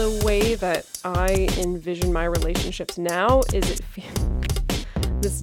the way that I envision my relationships now is it this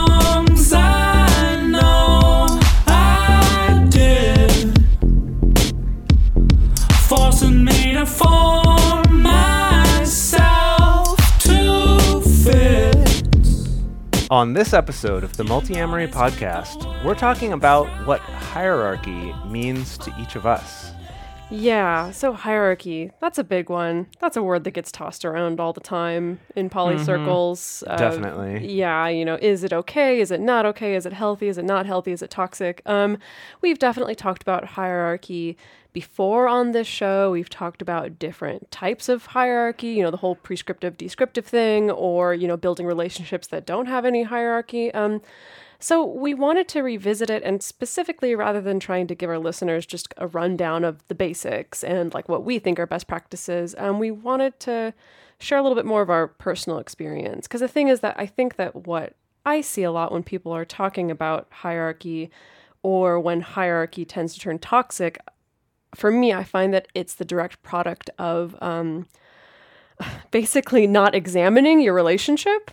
On this episode of the Multiamory Podcast, we're talking about what hierarchy means to each of us. Yeah, so hierarchy, that's a big one. That's a word that gets tossed around all the time in poly circles. Uh, Definitely. Yeah, you know, is it okay? Is it not okay? Is it healthy? Is it not healthy? Is it toxic? Um, we've definitely talked about hierarchy before on this show. We've talked about different types of hierarchy, you know, the whole prescriptive descriptive thing, or, you know, building relationships that don't have any hierarchy. Um, so we wanted to revisit it and specifically rather than trying to give our listeners just a rundown of the basics and like what we think are best practices, um, we wanted to share a little bit more of our personal experience. Because the thing is that I think that what I see a lot when people are talking about hierarchy or when hierarchy tends to turn toxic, for me, I find that it's the direct product of um, basically not examining your relationship.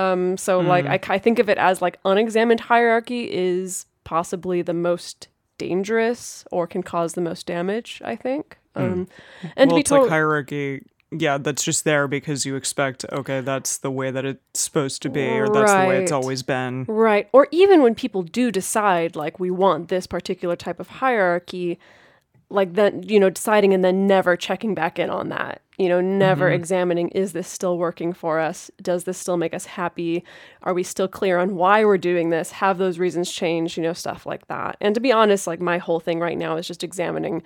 Um, so like I, I think of it as like unexamined hierarchy is possibly the most dangerous or can cause the most damage. I think. Um, and to be it's told, like hierarchy. Yeah, that's just there because you expect, okay, that's the way that it's supposed to be, or that's the way it's always been. Right. Or even when people do decide, like, we want this particular type of hierarchy, like then, you know, deciding and then never checking back in on that, you know, never examining, is this still working for us? Does this still make us happy? Are we still clear on why we're doing this? Have those reasons changed? You know, stuff like that. And to be honest, like, my whole thing right now is just examining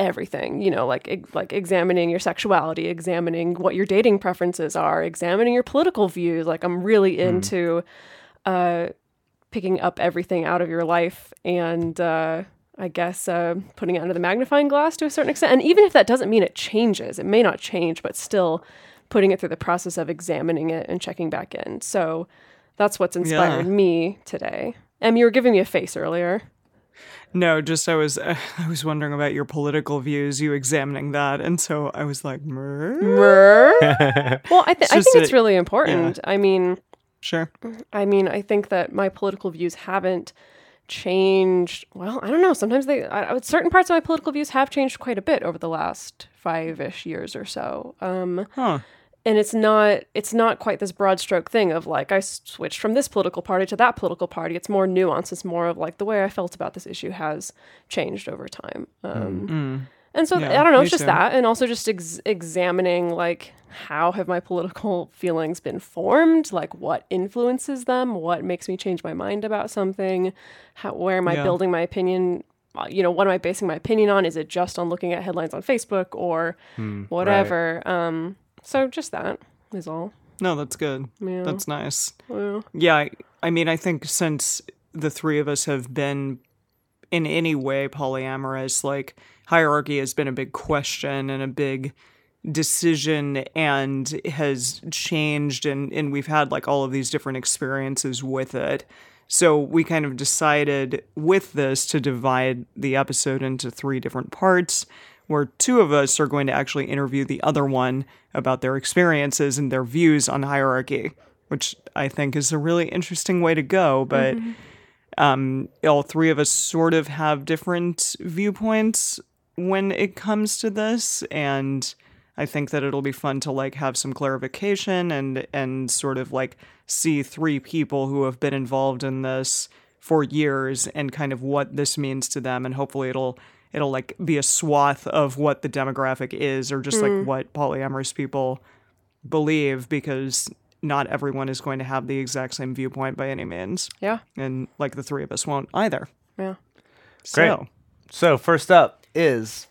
everything you know like ex- like examining your sexuality examining what your dating preferences are examining your political views like i'm really into uh, picking up everything out of your life and uh, I guess uh, putting it under the magnifying glass to a certain extent. And even if that doesn't mean it changes, it may not change, but still putting it through the process of examining it and checking back in. So that's what's inspired Yeah. me today. Em, you were giving me a face earlier. No, just I was I was wondering about your political views, you examining that, and so I was like, "Mer?" well, I, th- I think it's really important. I mean, sure. I mean, I think that my political views haven't changed. Well, I don't know. Sometimes they, I, certain parts of my political views have changed quite a bit over the last five ish years or so. Um, Huh. and it's not, it's not quite this broad stroke thing of like I switched from this political party to that political party. It's more nuanced. It's more of like the way I felt about this issue has changed over time. Um, and so Yeah, I don't know, it's just too. that, and also just ex- examining like how have my political feelings been formed, like what influences them, what makes me change my mind about something, how where am I Yeah. building my opinion, uh, you know, what am I basing my opinion on? Is it just on looking at headlines on Facebook or whatever? Um, so just that is all. No, that's good. Yeah. That's nice. Yeah. Yeah, I, I mean, I think since the three of us have been in any way polyamorous, like hierarchy has been a big question and a big decision and has changed and, and we've had like all of these different experiences with it. So we kind of decided with this to divide the episode into three different parts where two of us are going to actually interview the other one about their experiences and their views on hierarchy, which I think is a really interesting way to go. But um, all three of us sort of have different viewpoints when it comes to this, and I think that it'll be fun to like have some clarification and and sort of like see three people who have been involved in this for years and kind of what this means to them, and hopefully it'll it'll like be a swath of what the demographic is or just like hmm. what polyamorous people believe because not everyone is going to have the exact same viewpoint by any means Yeah. and like the three of us won't either. Yeah. Great. So, So first up is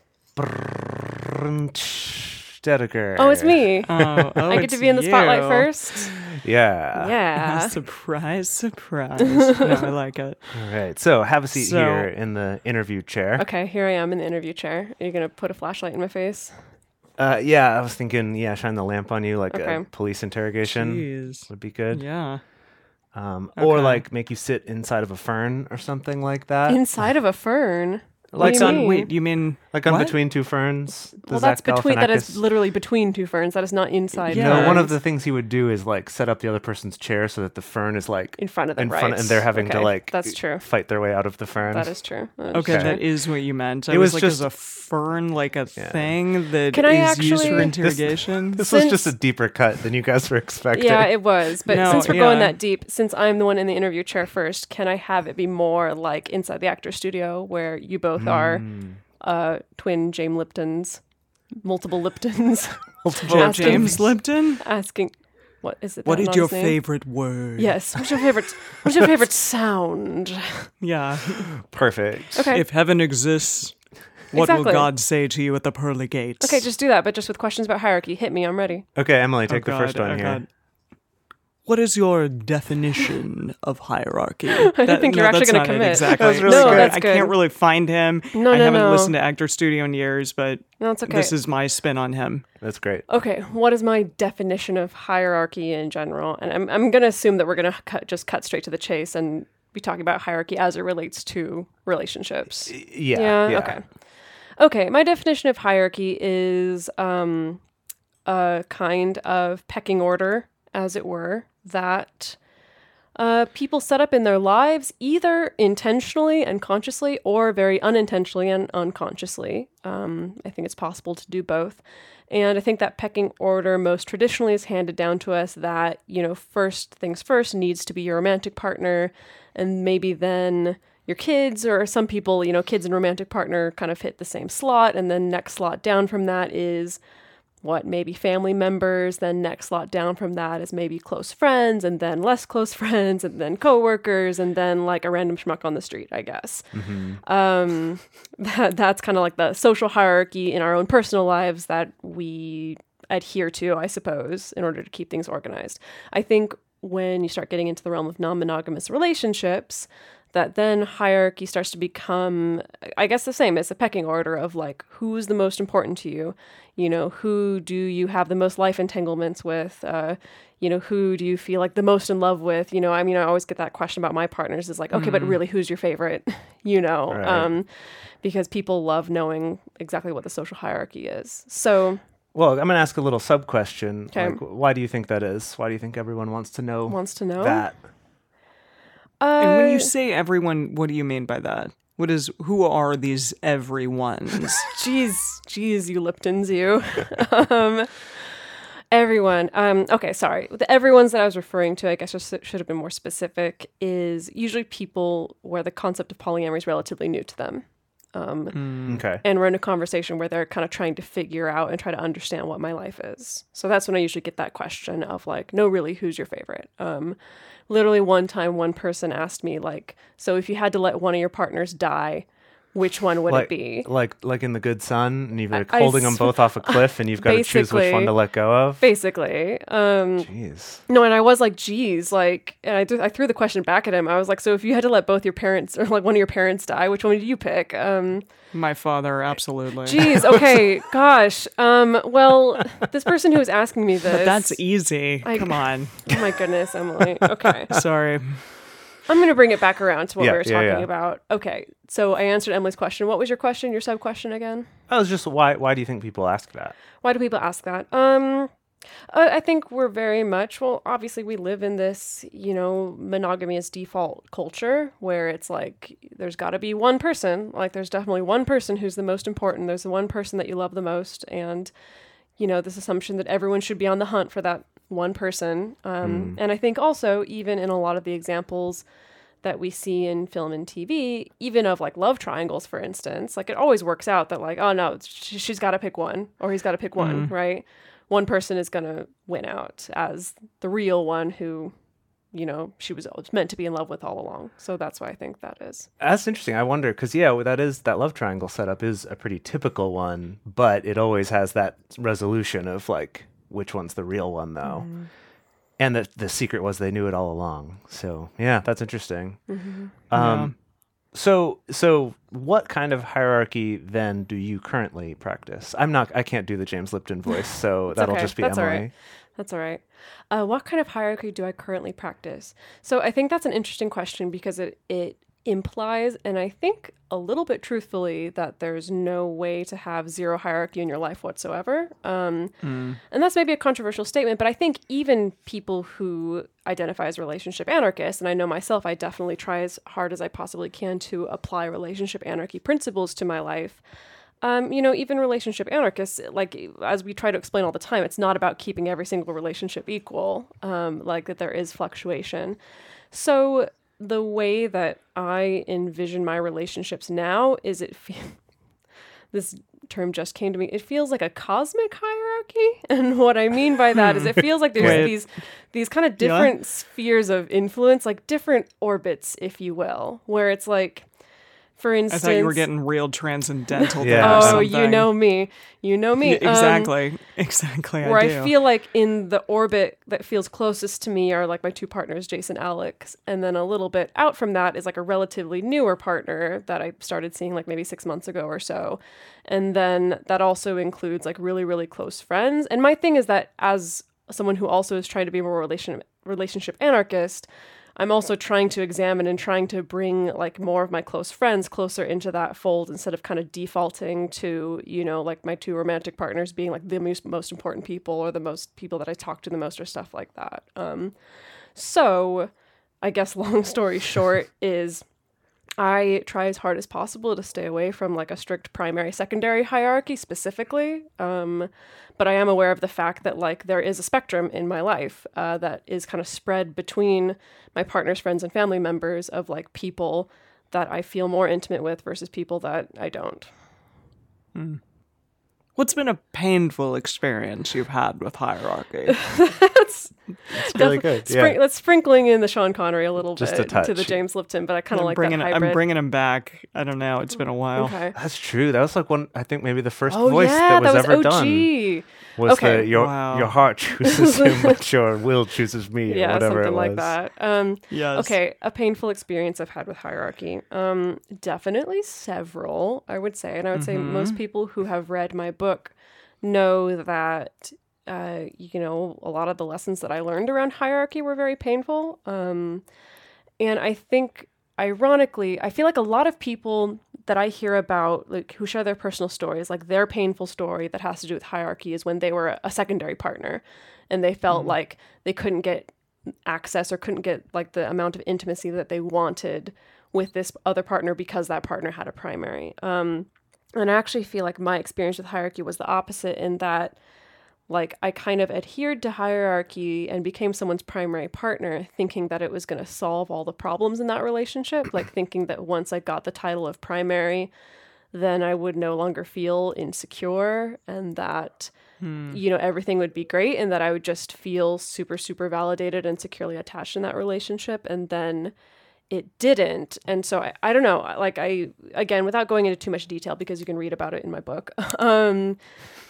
Dedeker. Oh, it's me. Oh, oh, I get to be in the spotlight you. first. Yeah. Yeah. surprise, surprise. no, I like it. All right. So have a seat So- here in the interview chair. Okay, here I am in the interview chair. Are you gonna put a flashlight in my face? Uh, yeah, I was thinking, yeah, shine the lamp on you like a police interrogation Jeez. would be good. Yeah. Um, Or like make you sit inside of a fern or something like that. Inside of a fern. Like what do you on, mean? Wait, you mean like on what? between two ferns. the well, that's Zach between. That is Galifianakis- literally between two ferns. That is not inside. Yeah. No, one of ferns. the things he would do is like set up the other person's chair so that the fern is like in front of them, in right? front, and they're having to Okay, like That's true. fight their way out of the fern. That is true. That is Okay, Okay. that is what you meant. I It was, was like, just- is a fern like a Yeah. thing that Can I is used for actually- interrogation? This was just a Since- deeper cut than you guys were expecting. Yeah, it was. But No, since we're going yeah. that deep, since I'm the one in the interview chair first, can I have it be more like inside the actor studio where you both are Mm. uh, twin James Liptons, multiple Liptons, Ja- asking- James Lipton. asking, "What is it? What that is not your name? favorite word? Yes. What's your favorite? What's your favorite sound? Yeah. Perfect. Okay. If heaven exists, what will God say to you at the pearly gates? Okay, just do that, but just with questions about hierarchy. Hit me. I'm ready. Okay, Emily, Oh, take the first God, one oh, here. God. What is your definition of hierarchy? I didn't think you were actually gonna commit. Exactly. That was really No, good. that's I can't really find him. No, I no, haven't no. listened to Actor Studio in years, but No, it's okay. this is my spin on him. That's great. Okay, what is my definition of hierarchy in general? And I'm I'm gonna assume that we're gonna cut just cut straight to the chase and be talking about hierarchy as it relates to relationships. Yeah. Yeah. Okay. Okay. My definition of hierarchy is um, a kind of pecking order, as it were, that uh, people set up in their lives either intentionally and consciously or very unintentionally and unconsciously. Um, I think it's possible to do both. And I think that pecking order most traditionally is handed down to us that, you know, first things first needs to be your romantic partner, and maybe then your kids, or some people, you know, kids and romantic partner kind of hit the same slot. And then next slot down from that is what maybe family members then next slot down from that is maybe close friends and then less close friends and then coworkers and then like a random schmuck on the street i guess. Um, that, that's kind of like the social hierarchy in our own personal lives that we adhere to i suppose in order to keep things organized. I think when you start getting into the realm of non-monogamous relationships that then hierarchy starts to become i guess the same it's a pecking order of like who's the most important to you you know who do you have the most life entanglements with uh, you know who do you feel like the most in love with you know i mean i always get that question about my partners is like okay but really who's your favorite you know Right. um, because people love knowing exactly what the social hierarchy is so Well, I'm going to ask a little sub question. Okay. Like, why do you think that is? Why do you think everyone wants to know wants to know that? Uh, And when you say everyone, what do you mean by that? What is who are these everyones? Jeez, jeez, you Liptons, you. um, everyone. Um, okay, sorry. The everyone's that I was referring to, I guess I should should have been more specific, is usually people where the concept of polyamory is relatively new to them. Um, Okay. and we're in a conversation where they're kind of trying to figure out and try to understand what my life is. So that's when I usually get that question of like, no, really, who's your favorite? Um, literally one time, one person asked me like, so if you had to let one of your partners die, which one would like, it be? like like in the Good Son, and you're like I holding them sw- both off a cliff, and you've got to choose which one to let go of. Basically, um, Jeez. no, and I was like, geez, like, and I, th- I threw the question back at him. I was like, so if you had to let both your parents or like one of your parents die, which one would you pick? Um, My father, absolutely. geez, okay, gosh. Um, well, this person who was asking me this, But that's easy. I- Come on. oh my goodness, Emily. Okay, Sorry. I'm gonna bring it back around to what Yeah, we were yeah, talking yeah. about. Okay, so I answered Emily's question. What was your question? Your sub question again? I was just why why do you think people ask that? Why do people ask that? Um, I think we're very much well. Obviously, we live in this, you know, monogamy as default culture where it's like there's got to be one person. Like there's definitely one person who's the most important. There's the one person that you love the most, and you know this assumption that everyone should be on the hunt for that one person. Um, And I think also even in a lot of the examples that we see in film and TV, even of like love triangles, for instance, like it always works out that like, oh no, she's got to pick one or he's got to pick one, right? One person is going to win out as the real one who, you know, she was meant to be in love with all along. So that's why I think that is. That's interesting. I wonder because yeah, that is that love triangle setup is a pretty typical one, but it always has that resolution of like which one's the real one though, and that the secret was they knew it all along. So yeah, that's interesting. Um, so so what kind of hierarchy then do you currently practice? I'm not. I can't do the James Lipton voice, so that'll okay. just be That's Emily. right. That's all right. Uh, what kind of hierarchy do I currently practice? So I think that's an interesting question because it it implies, and I think a little bit truthfully, that there's no way to have zero hierarchy in your life whatsoever. Um, And that's maybe a controversial statement, but I think even people who identify as relationship anarchists, and I know myself, I definitely try as hard as I possibly can to apply relationship anarchy principles to my life. Um, you know, even relationship anarchists, like as we try to explain all the time, it's not about keeping every single relationship equal, um, like that there is fluctuation. So the way that I envision my relationships now is it fe- this term just came to me. It feels like a cosmic hierarchy, and what I mean by that is it hmm. feels like there's Wait. these these kind of different spheres of influence, like different orbits, if you will, where it's like, for instance. I instance, thought you were getting real transcendental. Yeah. there or Oh, you know me. You know me. Yeah, Um, exactly. exactly. where I I, feel like in the orbit that feels closest to me are like my two partners, Jason, Alex, and then a little bit out from that is like a relatively newer partner that I started seeing like maybe six months ago or so, and then that also includes like really really close friends. And my thing is that as someone who also is trying to be more relation relationship anarchist. I'm also trying to examine and trying to bring like more of my close friends closer into that fold instead of kind of defaulting to, you know, like my two romantic partners being like the most, most important people or the most people that I talk to the most or stuff like that. Um, so I guess long story short is I try as hard as possible to stay away from like a strict primary secondary hierarchy specifically. Um, but I am aware of the fact that like there is a spectrum in my life uh, that is kind of spread between my partner's friends and family members of like people that I feel more intimate with versus people that I don't. What's been a painful experience you've had with hierarchy? That's It's really good. Sprin- yeah. That's sprinkling in the Sean Connery a little Just a bit to the. James Lipton, but I kind of I'm like bringing that hybrid. I'm bringing him back. I don't know. It's been a while. okay. That's true. That was like one. I think maybe the first Oh voice yeah, that was, ever OG. done was Okay. the your Wow. your heart chooses him, but your will chooses me, or Yeah, whatever something it was. like that. Um, Yes. Okay, a painful experience I've had with hierarchy. Um, definitely several, I would say, and I would say most people who have read my book know that uh, you know a lot of the lessons that I learned around hierarchy were very painful. Um, and I think, ironically, I feel like a lot of people that I hear about, like who share their personal stories, like their painful story that has to do with hierarchy, is when they were a secondary partner, and they felt like they couldn't get access or couldn't get like the amount of intimacy that they wanted with this other partner because that partner had a primary. Um, and I actually feel like my experience with hierarchy was the opposite in that like I kind of adhered to hierarchy and became someone's primary partner thinking that it was going to solve all the problems in that relationship, like thinking that once I got the title of primary, then I would no longer feel insecure and that hmm. you know everything would be great and that I would just feel super super validated and securely attached in that relationship. And then it didn't. And so I, I don't know like i again without going into too much detail because you can read about it in my book um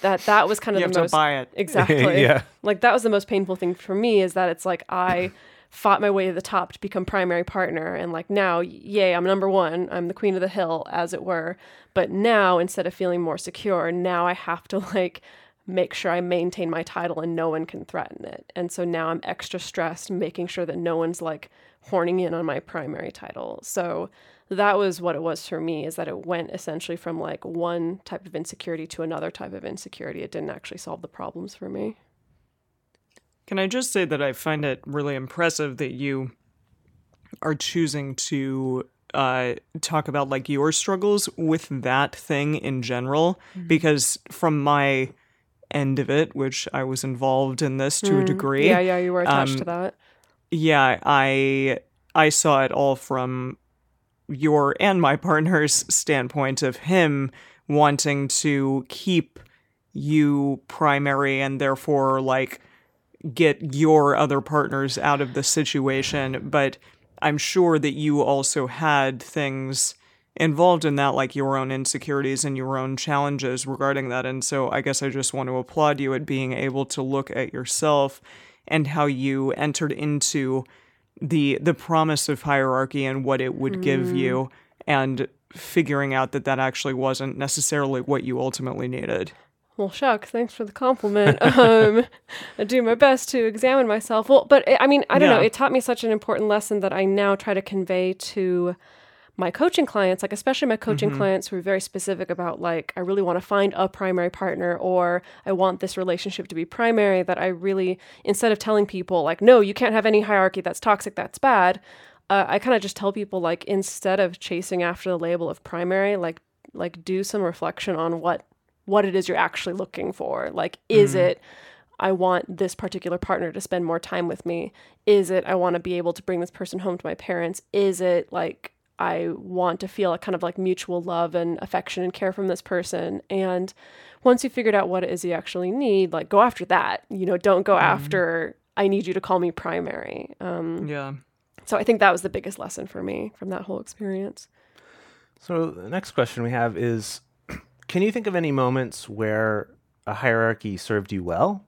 that that was kind of You the have to most buy it. exactly. Yeah. like that was the most painful thing for me is that it's like i fought my way to the top to become primary partner. And like now yay i'm number one. I'm the queen of the hill as it were. But now instead of feeling more secure now i have to like make sure i maintain my title and no one can threaten it. And so now i'm extra stressed making sure that no one's like horning in on my primary title so that was what it was for me is that it went essentially from like one type of insecurity to another type of insecurity it didn't actually solve the problems for me Can I just say that I find it really impressive that you are choosing to uh, talk about like your struggles with that thing in general? Because from my end of it, which I was involved in this to a degree. Yeah, yeah, you were attached um, to that. Yeah, I I saw it all from your and my partner's standpoint of him wanting to keep you primary and therefore like get your other partners out of the situation, but I'm sure that you also had things involved in that, like your own insecurities and your own challenges regarding that. And so I guess I just want to applaud you at being able to look at yourself and how you entered into the the promise of hierarchy and what it would give you and figuring out that that actually wasn't necessarily what you ultimately needed. Well, shuck, thanks for the compliment. um, I do my best to examine myself. Well, but I I mean, I don't know. It taught me such an important lesson that I now try to convey to my coaching clients, like especially my coaching clients who are very specific about like, I really want to find a primary partner or I want this relationship to be primary. That I really, instead of telling people like, no, you can't have any hierarchy, that's toxic, that's bad. Uh, I kind of just tell people like, instead of chasing after the label of primary, like, like do some reflection on what what it is you're actually looking for. Like, is it, I want this particular partner to spend more time with me? Is it, I want to be able to bring this person home to my parents? Is it like, I want to feel a kind of like mutual love and affection and care from this person? And once you figured out what it is you actually need, like, go after that. You know, don't go after, I need you to call me primary. Um, Yeah. so I think that was the biggest lesson for me from that whole experience. So the next question we have is can you think of any moments where a hierarchy served you well?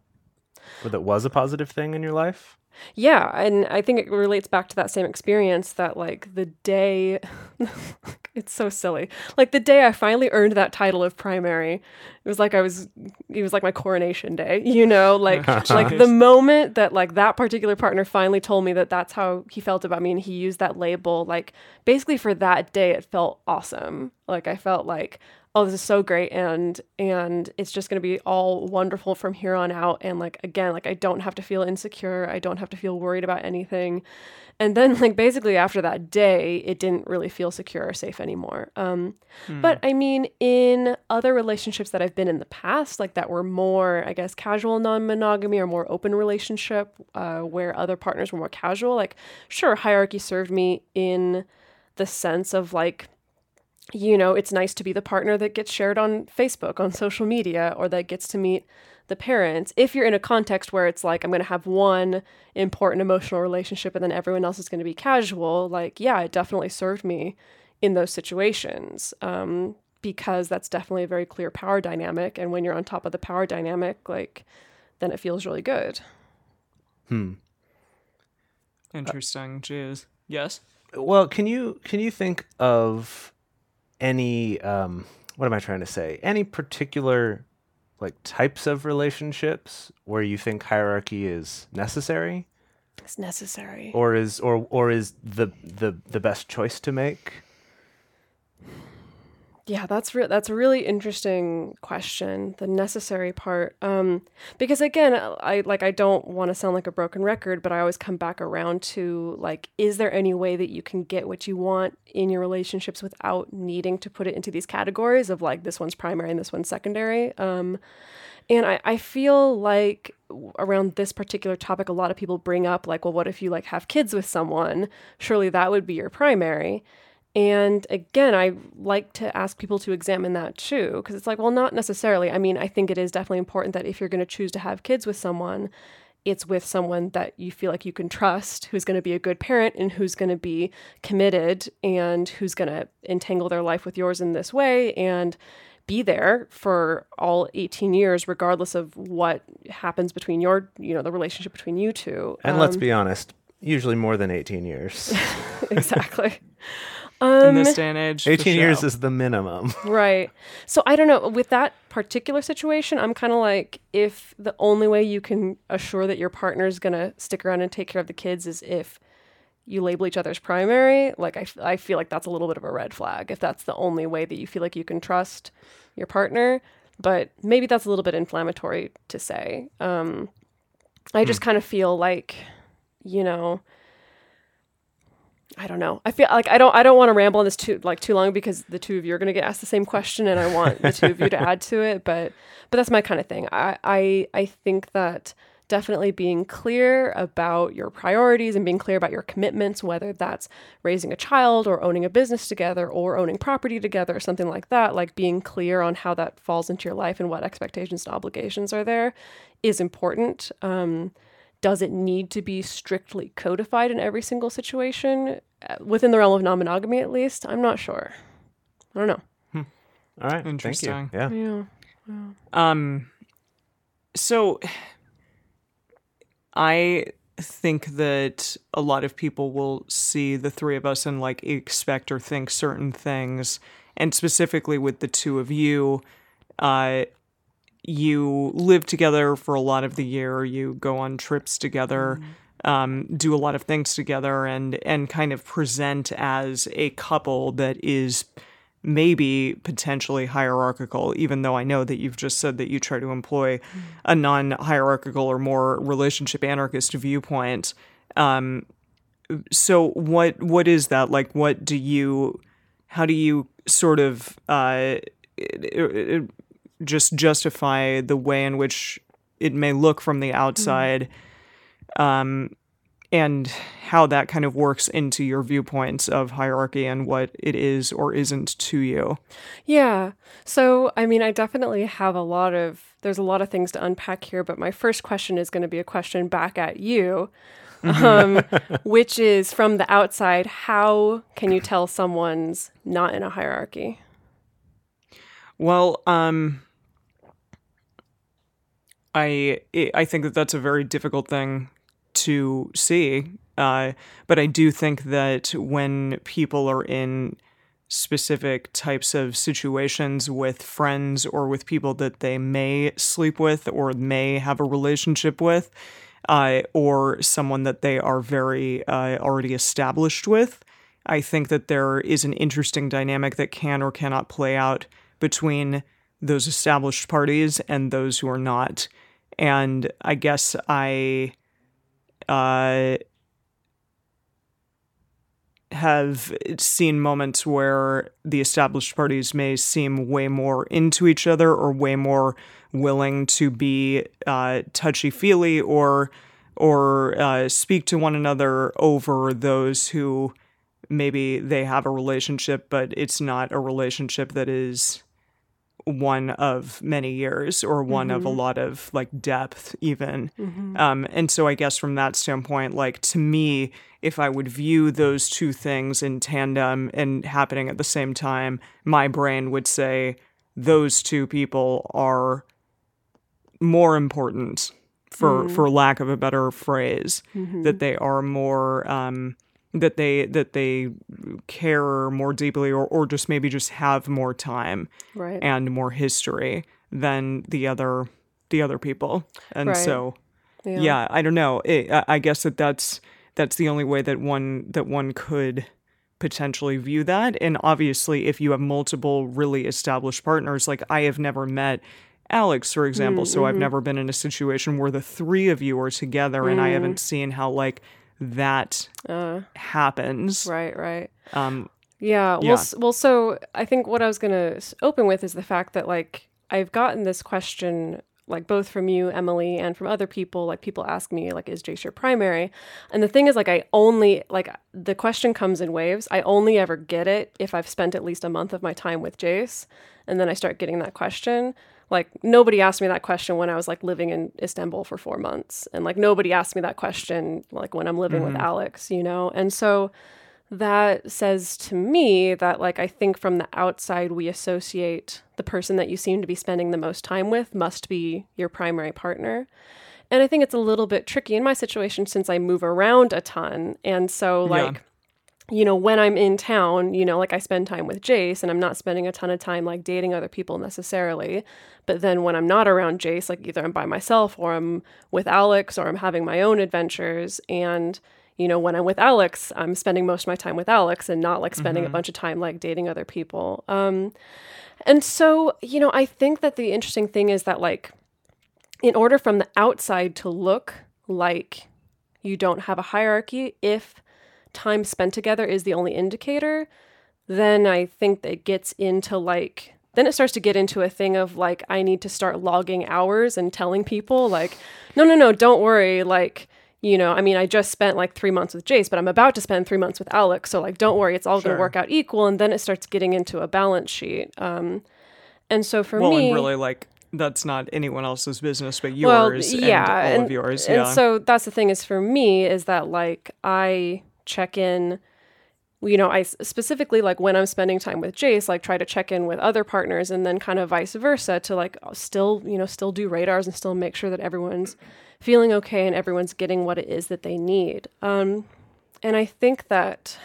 Or that was a positive thing in your life? Yeah, and I think it relates back to that same experience that like the day it's so silly. Like the day I finally earned that title of primary, it was like I was it was like my coronation day, you know, like like the moment that like that particular partner finally told me that that's how he felt about me and he used that label like basically for that day it felt awesome. Like I felt like oh this is so great and and it's just going to be all wonderful from here on out and like again like i don't have to feel insecure i don't have to feel worried about anything. And then like basically after that day it didn't really feel secure or safe anymore. Um but i mean in other relationships that i've been in the past like that were more i guess casual non-monogamy or more open relationship uh, where other partners were more casual like sure hierarchy served me in the sense of like you know, it's nice to be the partner that gets shared on Facebook, on social media, or that gets to meet the parents. If you're in a context where it's like, I'm going to have one important emotional relationship and then everyone else is going to be casual, like, yeah, it definitely served me in those situations. Um, because that's definitely a very clear power dynamic. And when you're on top of the power dynamic, like, then it feels really good. Hmm. Interesting. Jeez. Yes. Well, can you can you think of any um what am I trying to say? Any particular like types of relationships where you think hierarchy is necessary It's necessary. or is or or is the the the best choice to make? Yeah, that's re- that's a really interesting question. The necessary part, um, because again, I like I don't want to sound like a broken record, but I always come back around to like, is there any way that you can get what you want in your relationships without needing to put it into these categories of like this one's primary and this one's secondary? Um, and I, I feel like around this particular topic, a lot of people bring up like, well, what if you like have kids with someone? Surely that would be your primary. And again, I like to ask people to examine that too, because it's like, well, not necessarily. I mean, I think it is definitely important that if you're going to choose to have kids with someone, it's with someone that you feel like you can trust, who's going to be a good parent and who's going to be committed and who's going to entangle their life with yours in this way and be there for all 18 years, regardless of what happens between your, you know, the relationship between you two. And let's Um, be honest, usually more than 18 years. exactly. In Um, this day and age. for 18 years is the minimum. Right. So I don't know. With that particular situation, I'm kind of like, if the only way you can assure that your partner is going to stick around and take care of the kids is if you label each other's primary, like, I, f- I feel like that's a little bit of a red flag if that's the only way that you feel like you can trust your partner. But maybe that's a little bit inflammatory to say. Um, I just kind of feel like, you know, I don't know. I feel like I don't I don't want to ramble on this too like too long because the two of you are going to get asked the same question and I want the two of you to add to it, but but that's my kind of thing. I I I think that definitely being clear about your priorities and being clear about your commitments whether that's raising a child or owning a business together or owning property together or something like that, like being clear on how that falls into your life and what expectations and obligations are there is important. Um does it need to be strictly codified in every single situation uh, within the realm of non-monogamy at least i'm not sure i don't know All right. Interesting. Thank you. Yeah. yeah Um, so I think that a lot of people will see the three of us and like expect or think certain things, and specifically with the two of you, uh, you live together for a lot of the year. You go on trips together. Um, do a lot of things together and and kind of present as a couple that is maybe potentially hierarchical, even though I know that you've just said that you try to employ a non hierarchical or more relationship anarchist viewpoint. Um, so what what is that like? What do you? How do you sort of uh, it- it- just justify the way in which it may look from the outside? Um, and how that kind of works into your viewpoints of hierarchy and what it is or isn't to you. Yeah. So, I mean, I definitely have a lot of, there's a lot of things to unpack here, but my first question is going to be a question back at you, um, which is from the outside, how can you tell someone's not in a hierarchy? Well, um, I I think that that's a very difficult thing to see, uh, but I do think that when people are in specific types of situations with friends or with people that they may sleep with or may have a relationship with, uh, or someone that they are very uh, already established with, I think that there is an interesting dynamic that can or cannot play out between those established parties and those who are not. And I guess I uh, have seen moments where the established parties may seem way more into each other or way more willing to be uh, touchy feely or or uh, speak to one another over those who maybe they have a relationship, but it's not a relationship that is one of many years or one of a lot of like depth even. Um and so i guess from that standpoint like to me if i would view those two things in tandem and happening at the same time my brain would say those two people are more important for for lack of a better phrase that they are more um that they that they care more deeply or, or just maybe just have more time Right. and more history than the other the other people and Right. so yeah. i don't know it, I- i guess that that's that's the only way that one that one could potentially view that and obviously if you have multiple really established partners like i have never met alex for example mm, so i've mm-hmm. never been in a situation where the three of you are together and i haven't mm. seen how like that uh, happens Right, right. um Yeah. Well, Yeah. s- well, so I think what I was going to open with is the fact that like I've gotten this question like both from you, Emily, and from other people. Like people ask me like, "Is Jace your primary?" And the thing is, like, I only like the question comes in waves. I only ever get it if I've spent at least a month of my time with Jace, and then I start getting that question. Like nobody asked me that question when I was like living in Istanbul for four months, and like nobody asked me that question like when I'm living with mm-hmm. Alex, you know. And so that says to me that like I think from the outside we associate the person that you seem to be spending the most time with must be your primary partner. And I think it's a little bit tricky in my situation since I move around a ton. And so Yeah. You know, when I'm in town, you know, like I spend time with Jace and I'm not spending a ton of time like dating other people necessarily. But then when I'm not around Jace, like either I'm by myself or I'm with Alex or I'm having my own adventures. And, you know, when I'm with Alex, I'm spending most of my time with Alex and not like spending a bunch of time like dating other people. Um, and so, you know, I think that the interesting thing is that like, in order from the outside to look like you don't have a hierarchy, if time spent together is the only indicator, then I think that it gets into like then it starts to get into a thing of like I need to start logging hours and telling people like no no no don't worry like you know I mean I just spent like 3 months with Jace but I'm about to spend 3 months with Alex so like don't worry it's all going to work out equal and then it starts getting into a balance sheet um and so for well me and really like that's not anyone else's business but well, yours yeah, and all of yours. and so that's the thing is for me is that like I check in. You know, i specifically like when I'm spending time with Jace, like try to check in with other partners, and then kind of vice versa to like still, you know, still do radars and still make sure that everyone's feeling okay and everyone's getting what it is that they need. Um, and I think that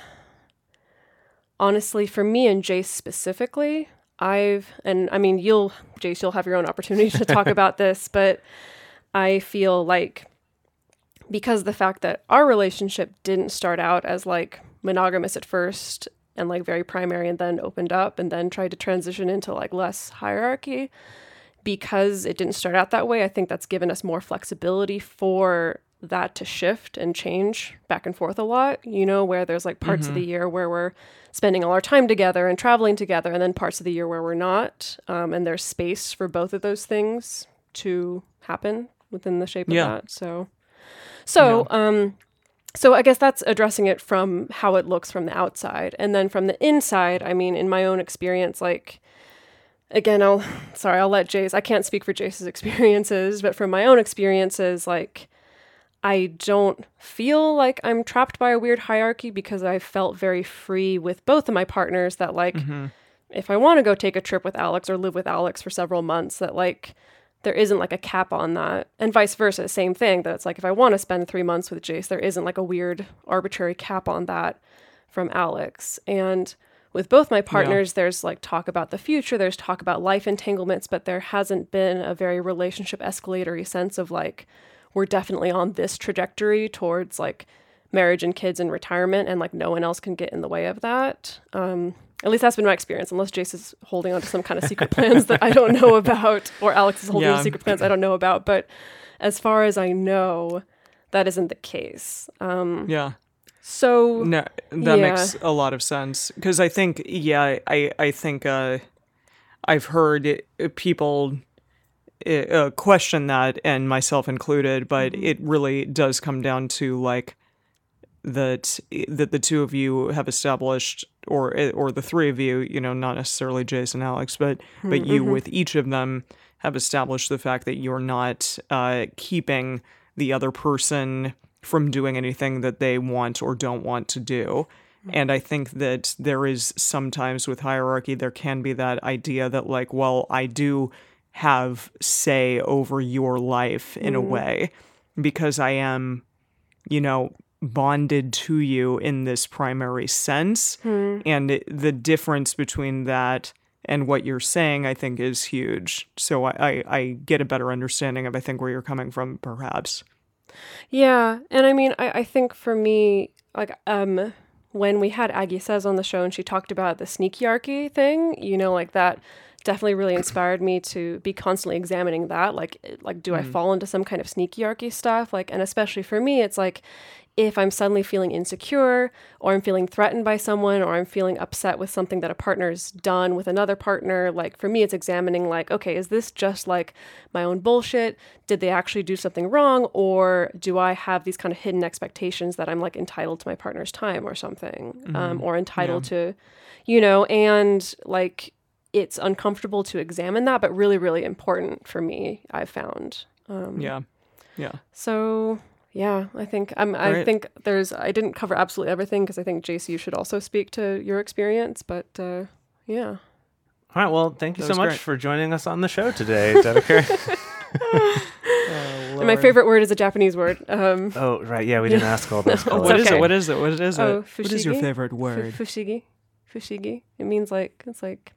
honestly, for me and Jace specifically, I've and I mean you'll Jace, you'll have your own opportunity to talk about this, but I feel like because the fact that our relationship didn't start out as like monogamous at first and like very primary and then opened up and then tried to transition into like less hierarchy because it didn't start out that way i think that's given us more flexibility for that to shift and change back and forth a lot you know where there's like parts of the year where we're spending all our time together and traveling together and then parts of the year where we're not um, and there's space for both of those things to happen within the shape Yeah. of that so so um so I guess that's addressing it from how it looks from the outside. And then from the inside, I mean, in my own experience, like again, I'll sorry, I'll let Jace I can't speak for Jace's experiences, but from my own experiences, like I don't feel like I'm trapped by a weird hierarchy because I felt very free with both of my partners that like if I want to go take a trip with Alex or live with Alex for several months, that like there isn't like a cap on that. And vice versa, same thing. That it's like if I want to spend three months with Jace, there isn't like a weird arbitrary cap on that from Alex. And with both my partners, there's like talk about the future, there's talk about life entanglements, but there hasn't been a very relationship escalatory sense of like, we're definitely on this trajectory towards like marriage and kids and retirement, and like no one else can get in the way of that. Um, at least that's been my experience, unless Jace is holding on to some kind of secret plans that I don't know about, or Alex is holding on Yeah. to secret plans I don't know about. But as far as I know, that isn't the case. Um, yeah. so No, that Yeah. makes a lot of sense because I think, yeah, I I think uh, I've heard it, people uh, uh, question that, and myself included, but Mm-hmm. it really does come down to like that that the two of you have established, or eh, or the three of you, you know, not necessarily Jason Alex, but but Mm-hmm. you with each of them have established the fact that you're not uh, keeping the other person from doing anything that they want or don't want to do. And I think that there is sometimes with hierarchy, there can be that idea that, like, well, I do have say over your life in a way because I am, you know, bonded to you in this primary sense. And it, the difference between that and what you're saying, I think, is huge. So I, I, I get a better understanding of, I think, where you're coming from, perhaps. Yeah, and I mean, I, I think for me, like, um, when we had Aggie Sez on the show and she talked about the sneakyarchy thing, you know, like that definitely really inspired me to be constantly examining that. Like, like, do I fall into some kind of sneakyarchy stuff? Like, and especially for me, it's like if I'm suddenly feeling insecure or I'm feeling threatened by someone or I'm feeling upset with something that a partner's done with another partner, like for me, it's examining, like, okay, is this just like my own bullshit? Did they actually do something wrong? Or do I have these kind of hidden expectations that I'm like entitled to my partner's time or something? Um, or entitled to, you know, and like it's uncomfortable to examine that, but really, really important for me, I've found. Um, Yeah. Yeah. so yeah, I think I'm. I Great. think there's. I didn't cover absolutely everything because I think Jace, you should also speak to your experience. But uh, yeah, All right. Well, thank you That so much great. for joining us on the show today, Dedeker. and my favorite word is a Japanese word. Um, oh, right. Yeah, we didn't ask all those. No, colors. What is okay. it? What is it? What is it? Oh, what is your favorite fu- word? fushigi, fushigi. It means like it's like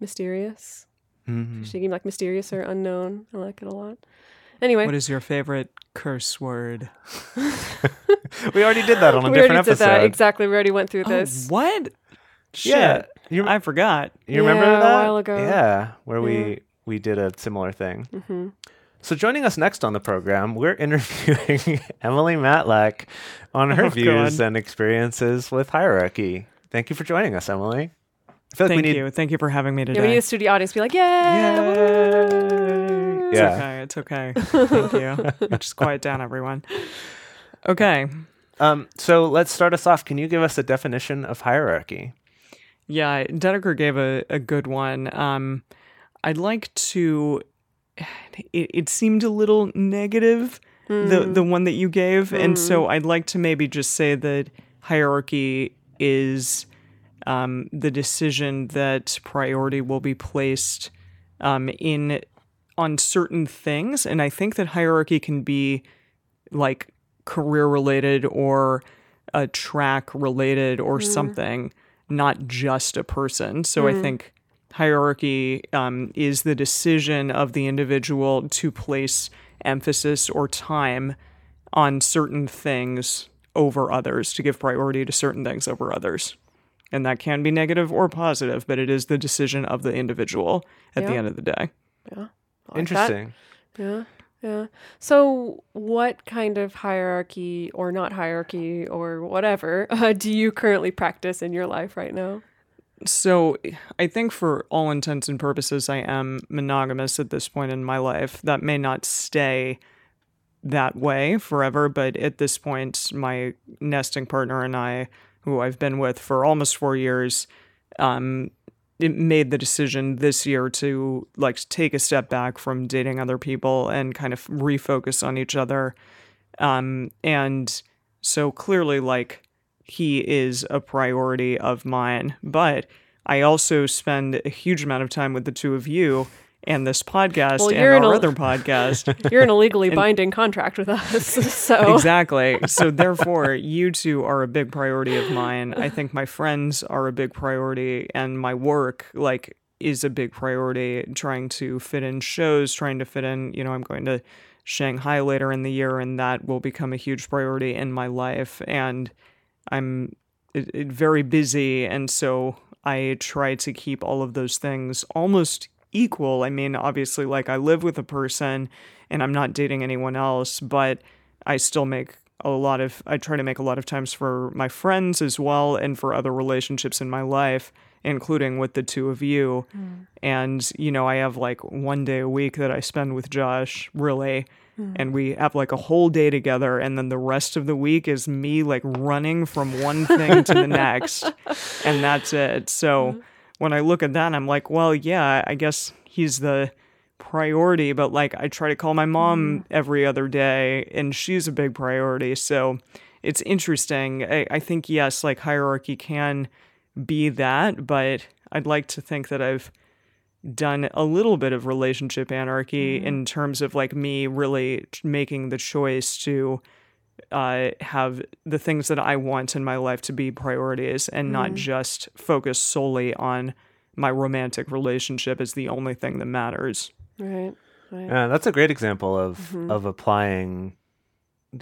mysterious. Mhm. Fushigi, like mysterious or unknown. I like it a lot. Anyway, What is your favorite curse word? We already did that on a we different already did episode. that. Exactly. We already went through Oh, this. what? Shit. Yeah, you, I forgot. you remember Yeah, a that? while ago. Yeah, where Yeah. we we did a similar thing. hmm So joining us next on the program, we're interviewing Emily Matlack on her Oh, views God. and experiences with hierarchy. Thank you for joining us, Emily. I feel like Thank we need you. Thank you for having me Yeah, we today. need a studio audience to be like, yeah. It's okay. It's okay. Thank you. Just quiet down, everyone. Okay. Um, so let's start us off. Can you give us a definition of hierarchy? Yeah, Dedeker gave a, a good one. Um, I'd like to it, it seemed a little negative the the one that you gave and so i'd like to maybe just say that hierarchy is um, the decision that priority will be placed um, in on certain things and i think that hierarchy can be like career related or a track related or something not just a person. So i think hierarchy um, is the decision of the individual to place emphasis or time on certain things over others to give priority to certain things over others. And that can be negative or positive but it is the decision of the individual at the end of the day. I like that. Interesting. Yeah. Yeah. So, what kind of hierarchy or not hierarchy or whatever uh, do you currently practice in your life right now? So, I think for all intents and purposes, I am monogamous at this point in my life. That may not stay that way forever, but at this point, my nesting partner and I, who I've been with for almost four years, um, it made the decision this year to like take a step back from dating other people and kind of refocus on each other. Um, and so clearly, like, he is a priority of mine. But I also spend a huge amount of time with the two of you and this podcast Well, and our a- other podcast. You're in a legally binding contract with us. So, exactly. So therefore, you two are a big priority of mine. I think my friends are a big priority, and my work like is a big priority. Trying to fit in shows, trying to fit in. You know, I'm going to Shanghai later in the year, and that will become a huge priority in my life. And I'm it, it, very busy, and so I try to keep all of those things almost equal. I mean, obviously, like I live with a person, and I'm not dating anyone else, but I still make a lot of I try to make a lot of times for my friends as well and for other relationships in my life including with the two of you. Mm. And you know I have like one day a week that I spend with Josh really mm. and we have like a whole day together and then the rest of the week is me like running from one thing to the next and that's it. So mm-hmm. When I look at that I'm like well yeah I guess he's the priority, but like I try to call my mom mm. every other day and she's a big priority. So it's interesting. I, I think, yes, like hierarchy can be that, but I'd like to think that I've done a little bit of relationship anarchy mm-hmm. in terms of like me really making the choice to uh, have the things that I want in my life to be priorities and not just focus solely on my romantic relationship as the only thing that matters. right. right. Yeah, that's a great example of Mm-hmm. of applying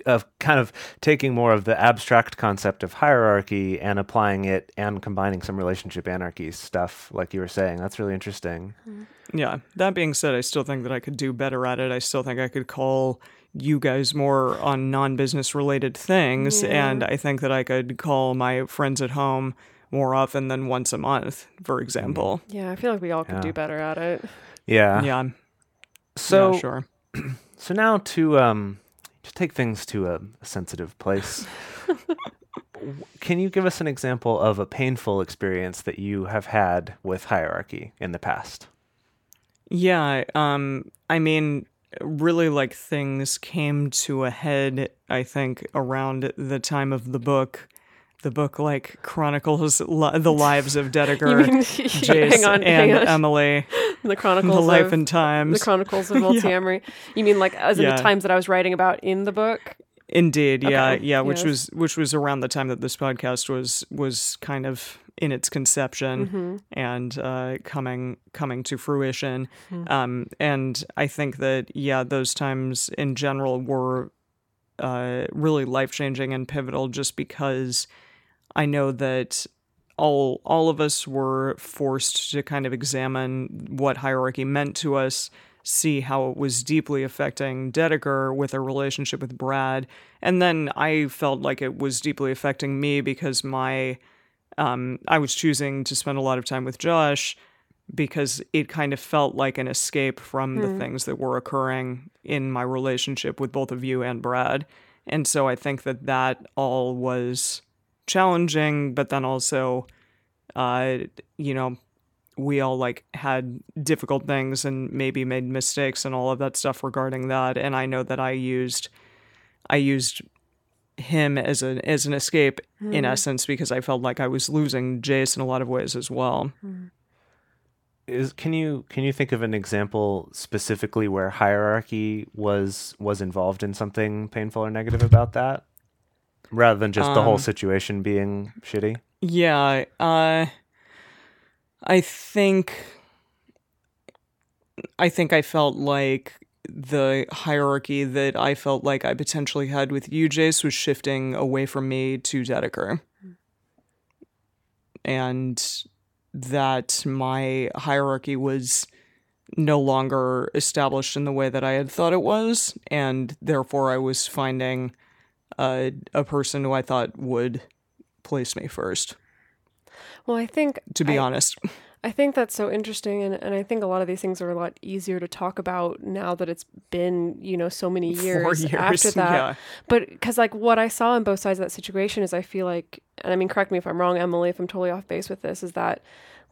of kind of taking more of the abstract concept of hierarchy and applying it and combining some relationship anarchy stuff like you were saying. That's really interesting. Yeah. That being said, I still think that I could do better at it. I still think I could call you guys more on non business related things. And I think that I could call my friends at home more often than once a month, for example. Yeah, I feel like we all could Yeah. do better at it. Yeah. Yeah. So yeah, sure. so now to um to take things to a, a sensitive place. Can you give us an example of a painful experience that you have had with hierarchy in the past? Yeah, um, I mean, really, like things came to a head. I think around the time of the book, the book like chronicles li- the lives of Dedeker, mean, Jace, on, and. Emily, the Chronicles the life of and times. the Chronicles of Multiamory. You mean like as in Yeah. the times that I was writing about in the book? Indeed, yeah, Okay, yeah, which yes. was which was around the time that this podcast was was kind of in its conception Mm-hmm. and uh, coming coming to fruition. Hmm. Um, and I think that yeah, those times in general were uh, really life changing and pivotal, just because I know that all all of us were forced to kind of examine what hierarchy meant to us, see how it was deeply affecting Dedeker with a relationship with Brad, and then I felt like it was deeply affecting me because my um, I was choosing to spend a lot of time with Josh because it kind of felt like an escape from the things that were occurring in my relationship with both of you and Brad. And so I think that that all was challenging, but then also, uh, you know, we all like had difficult things and maybe made mistakes and all of that stuff regarding that. And I know that I used I used him as an as an escape in essence because I felt like I was losing Jace in a lot of ways as well. Is can you can you think of an example specifically where hierarchy was was involved in something painful or negative about that, rather than just the whole Um, situation being shitty? Yeah, uh I think I think I felt like the hierarchy that I felt like I potentially had with you, Jace, was shifting away from me to Dedeker. And that my hierarchy was no longer established in the way that I had thought it was, and therefore I was finding a, a person who I thought would place me first, Well, I think to be I- honest. I think that's so interesting, and, and I think a lot of these things are a lot easier to talk about now that it's been, you know, so many years, years, after that. yeah. But because, like, what I saw on both sides of that situation is I feel like, and I mean, correct me if I'm wrong, Emily, if I'm totally off base with this, is that,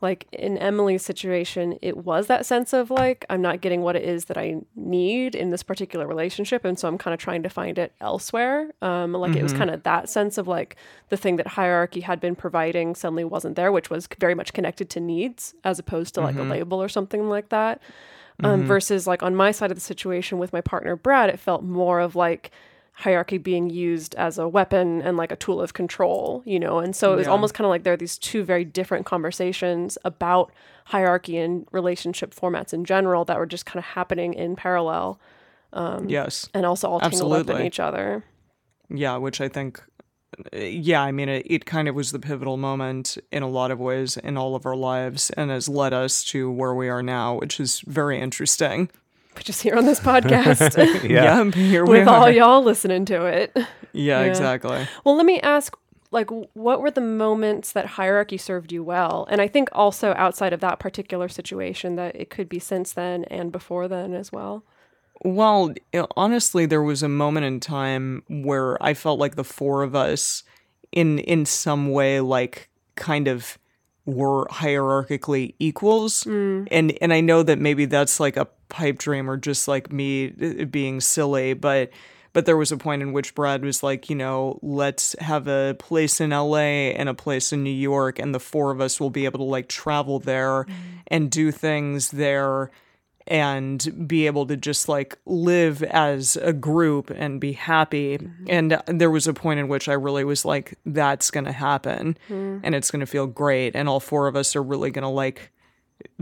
like, in Emily's situation, it was that sense of, like, I'm not getting what it is that I need in this particular relationship. And so I'm kind of trying to find it elsewhere. Um, like, it was kind of that sense of, like, the thing that hierarchy had been providing suddenly wasn't there, which was very much connected to needs as opposed to, like, a label or something like that. Um, versus like on my side of the situation with my partner Brad, it felt more of like hierarchy being used as a weapon and like a tool of control, you know. And so it was Yeah. almost kind of like there are these two very different conversations about hierarchy and relationship formats in general that were just kind of happening in parallel um, yes. and also all tangled up in each other. Yeah, which I think, yeah, I mean, it, it kind of was the pivotal moment in a lot of ways in all of our lives and has led us to where we are now, which is very interesting. Which is here on this podcast Yeah. here we with are. all y'all listening to it. yeah, Yeah. exactly. Well, let me ask like what were the moments that hierarchy served you well? And I think also outside of that particular situation that it could be since then and before then as well. Well, honestly, there was a moment in time where I felt like the four of us, in in some way, like kind of were hierarchically equals, and and I know that maybe that's like a pipe dream or just like me uh, being silly, but but there was a point in which Brad was like, you know, let's have a place in LA and a place in New York, and the four of us will be able to like travel there and do things there and be able to just like live as a group and be happy. Mm-hmm. And there was a point in which I really was like, that's going to happen mm-hmm. and it's going to feel great. And all four of us are really going to like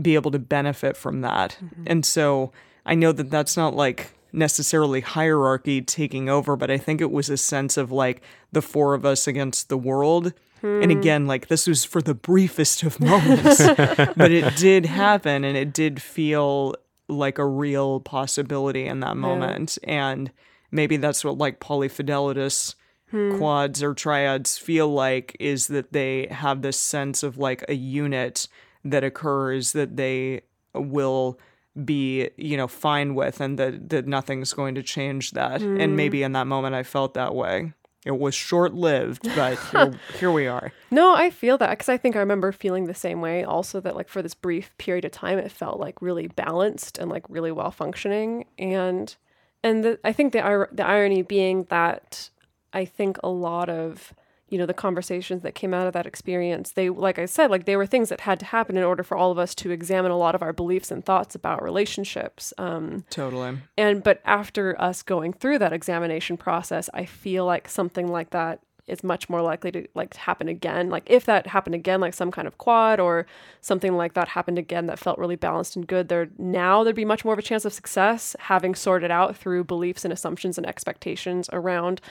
be able to benefit from that. Mm-hmm. And so I know that that's not like necessarily hierarchy taking over, but I think it was a sense of like the four of us against the world. And hmm. again, like this was for the briefest of moments, but it did happen and it did feel like a real possibility in that moment. And maybe that's what like polyfidelitous hmm. quads or triads feel like is that they have this sense of like a unit that occurs that they will be you know fine with and that that nothing's going to change that. And hmm. maybe in that moment i felt that way it was short lived but here, here we are No, I feel that because I think I remember feeling the same way. Also, that like for this brief period of time, it felt like really balanced and like really well functioning. And and the, I think the the irony being that I think a lot of you know the conversations that came out of that experience, they like I said, like they were things that had to happen in order for all of us to examine a lot of our beliefs and thoughts about relationships. Um, totally and but after us going through that examination process, I feel like something like that is much more likely to like happen again. Like if that happened again, like some kind of quad or something like that happened again that felt really balanced and good, there now there'd be much more of a chance of success having sorted out through beliefs and assumptions and expectations around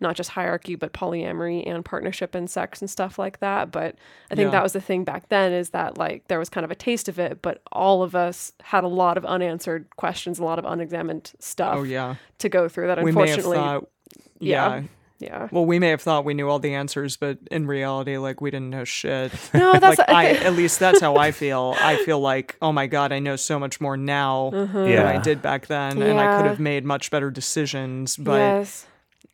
not just hierarchy but polyamory and partnership and sex and stuff like that. But I think Yeah. that was the thing back then is that like there was kind of a taste of it, but all of us had a lot of unanswered questions, a lot of unexamined stuff oh yeah to go through that we unfortunately thought yeah. yeah yeah. Well, we may have thought we knew all the answers, but in reality, like we didn't know shit. No, that's like I, at least that's how I feel. I feel like, oh my god, I know so much more now than I did back then, and I could Mm-hmm. Have made much better decisions. But yes.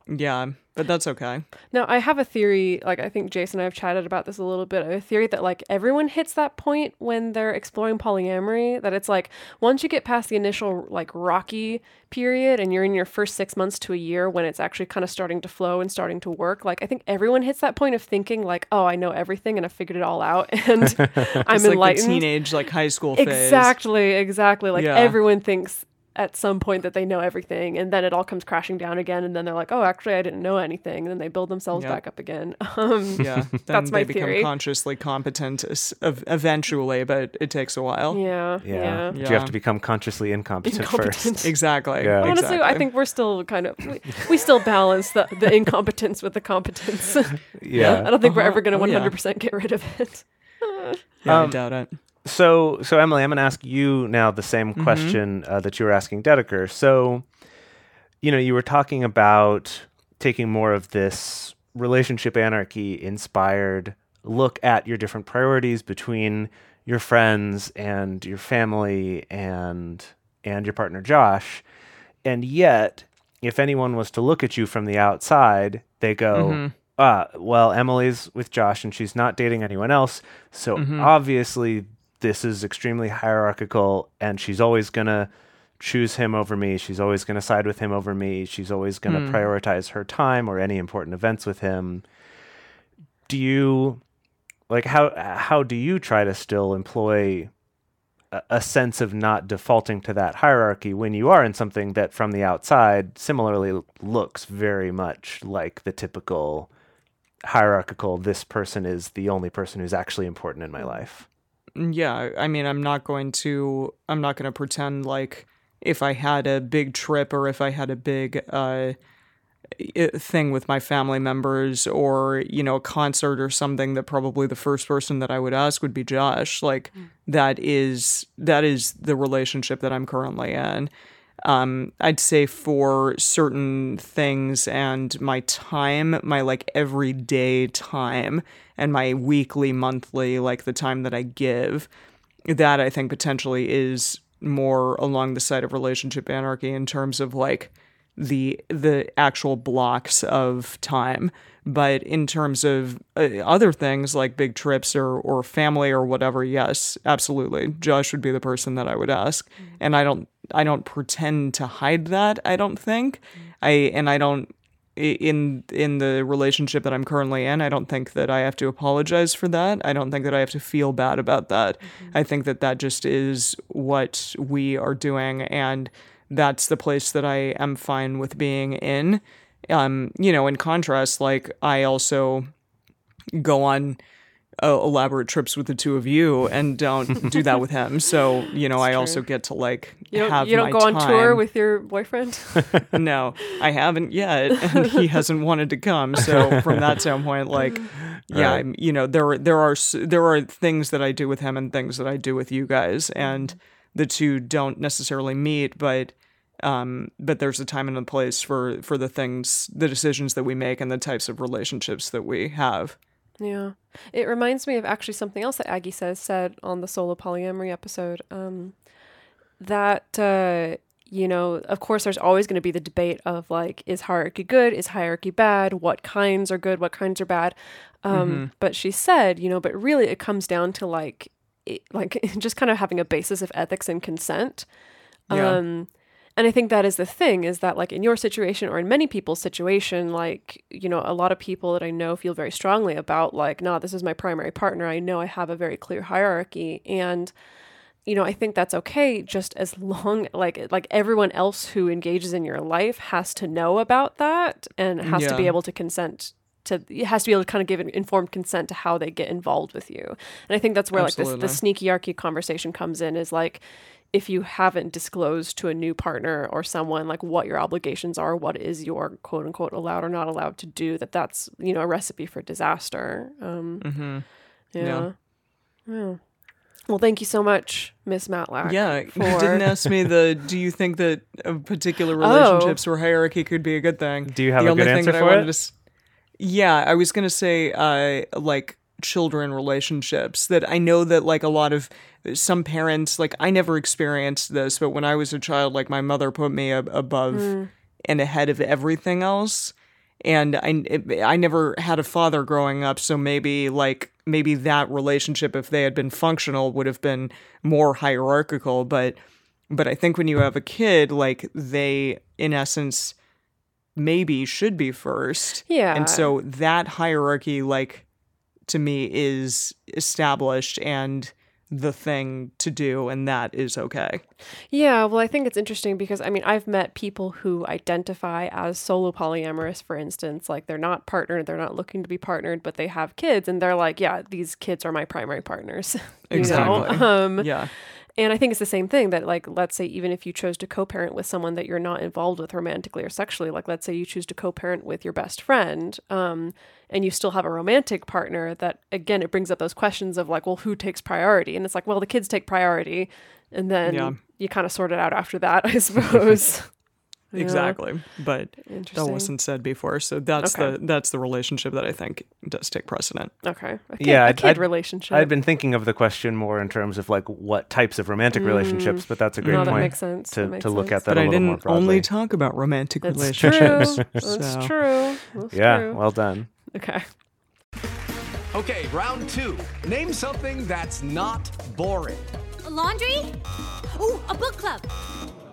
Yeah, but that's okay. Now, I have a theory, like I think Jason and I have chatted about this a little bit. A theory that like everyone hits that point when they're exploring polyamory, that it's like once you get past the initial like rocky period and you're in your first 6 months to a year when it's actually kind of starting to flow and starting to work, like I think everyone hits that point of thinking like, "Oh, I know everything and I figured it all out and I'm It's like enlightened." teenage, like high school phase. Exactly, exactly. Like Yeah. everyone thinks at some point that they know everything, and then it all comes crashing down again, and then they're like, "Oh, actually, I didn't know anything," and then they build themselves Yep. back up again. Um, Yeah, then That's they my become consciously competent eventually, but it takes a while. yeah, Yeah. yeah. But You have to become consciously incompetent, Incompetent. first. Exactly. Yeah. Honestly, I think we're still kind of we, we still balance the, the incompetence with the competence. Yeah i don't think we're Uh-huh. ever going to Oh, yeah. 100% get rid of it. Yeah, I Um, doubt it. So, so Emily, I'm going to ask you now the same question uh, that you were asking Dedeker. So, you know, you were talking about taking more of this relationship anarchy inspired look at your different priorities between your friends and your family and and your partner Josh. And yet, if anyone was to look at you from the outside, they go, ah, well, Emily's with Josh and she's not dating anyone else. So obviously, this is extremely hierarchical and she's always going to choose him over me. She's always going to side with him over me. She's always going to hmm. prioritize her time or any important events with him. Do you like how how do you try to still employ a, a sense of not defaulting to that hierarchy when you are in something that from the outside similarly looks very much like the typical hierarchical this person is the only person who's actually important in my life. Yeah, I mean, I'm not going to. I'm not going to pretend like if I had a big trip or if I had a big uh, thing with my family members or you know a concert or something that probably the first person that I would ask would be Josh. Like that is that is the relationship that I'm currently in. Um, I'd say for certain things and my time, my like everyday time and my weekly, monthly, like the time that I give, that I think potentially is more along the side of relationship anarchy in terms of like the the actual blocks of time. But in terms of uh, other things like big trips or or family or whatever yes absolutely. Josh would be the person that I would ask. Mm-hmm. And I don't I don't pretend to hide that I don't think. Mm-hmm. I and I don't in in the relationship that I'm currently in, I don't think that I have to apologize for that. I don't think that I have to feel bad about that. Mm-hmm. I think that that just is what we are doing, and that's the place that I am fine with being in. Um, you know, in contrast, like I also go on uh, elaborate trips with the two of you and don't do that with him. So, you know, I also get to like You don't, have you don't go on tour with your boyfriend? no, I haven't yet, and he hasn't wanted to come. So from that standpoint, like, yeah, Right. I'm, you know, there there are there are things that I do with him and things that I do with you guys, and the two don't necessarily meet, but um, but there's a time and a place for for the things, the decisions that we make, and the types of relationships that we have. Yeah. It reminds me of actually something else that Aggie Sez said on the solo polyamory episode. Um, that uh, you know, of course, there's always going to be the debate of like, is hierarchy good? Is hierarchy bad? What kinds are good? What kinds are bad? Um, But she said, you know, but really, it comes down to like, like just kind of having a basis of ethics and consent. Yeah. Um, and I think that is the thing is that like in your situation or in many people's situation, like, you know, a lot of people that I know feel very strongly about like, no, this is my primary partner. I know I have a very clear hierarchy. And, you know, I think that's okay just as long like like everyone else who engages in your life has to know about that and has to be able to consent to it has to be able to kind of give an informed consent to how they get involved with you. And I think that's where like this, the sneaky archy conversation comes in is like if you haven't disclosed to a new partner or someone like what your obligations are, what is your quote unquote allowed or not allowed to do, that that's you know a recipe for disaster. Um, Mm-hmm. yeah. yeah. Well, thank you so much, Miss Matlack. Yeah, you didn't ask me the. Do you think that uh, particular relationships or hierarchy could be a good thing? Do you have the a only good thing answer that for I wanted it? to s- yeah, I was gonna say, uh, like children relationships. That I know that like a lot of some parents, like I never experienced this, but when I was a child, like my mother put me ab- above Mm. and ahead of everything else. and I it, I never had a father growing up, so maybe like maybe that relationship, if they had been functional, would have been more hierarchical. But but I think when you have a kid, like they in essence maybe should be first. Yeah. And so that hierarchy, like, to me, is established and the thing to do, and that is okay. Yeah, well, I think it's interesting because I mean, I've met people who identify as solo polyamorous, for instance, like they're not partnered, they're not looking to be partnered, but they have kids, and they're like, yeah, these kids are my primary partners. you know? Exactly. Um, Yeah. And I think it's the same thing that, like, let's say even if you chose to co parent with someone that you're not involved with romantically or sexually, like, let's say you choose to co parent with your best friend, um, and you still have a romantic partner, that again, it brings up those questions of, like, well, who takes priority? And it's like, well, the kids take priority. And then Yeah. you kind of sort it out after that, I suppose. Yeah. Exactly. But that wasn't said before, so that's Okay. the that's the relationship that I think does take precedent. Okay. A kid, Yeah, a I'd- kid I'd- relationship. I'd been thinking of the question more in terms of like what types of romantic relationships, but that's a great Mm. no, that point makes sense. to, That makes to look at that But a I little more didn't broadly. only talk about romantic That's relationships. true. That's true. That's yeah, true. well done. okay. Okay, round two. Name something that's not boring. Laundry? Ooh, a book club.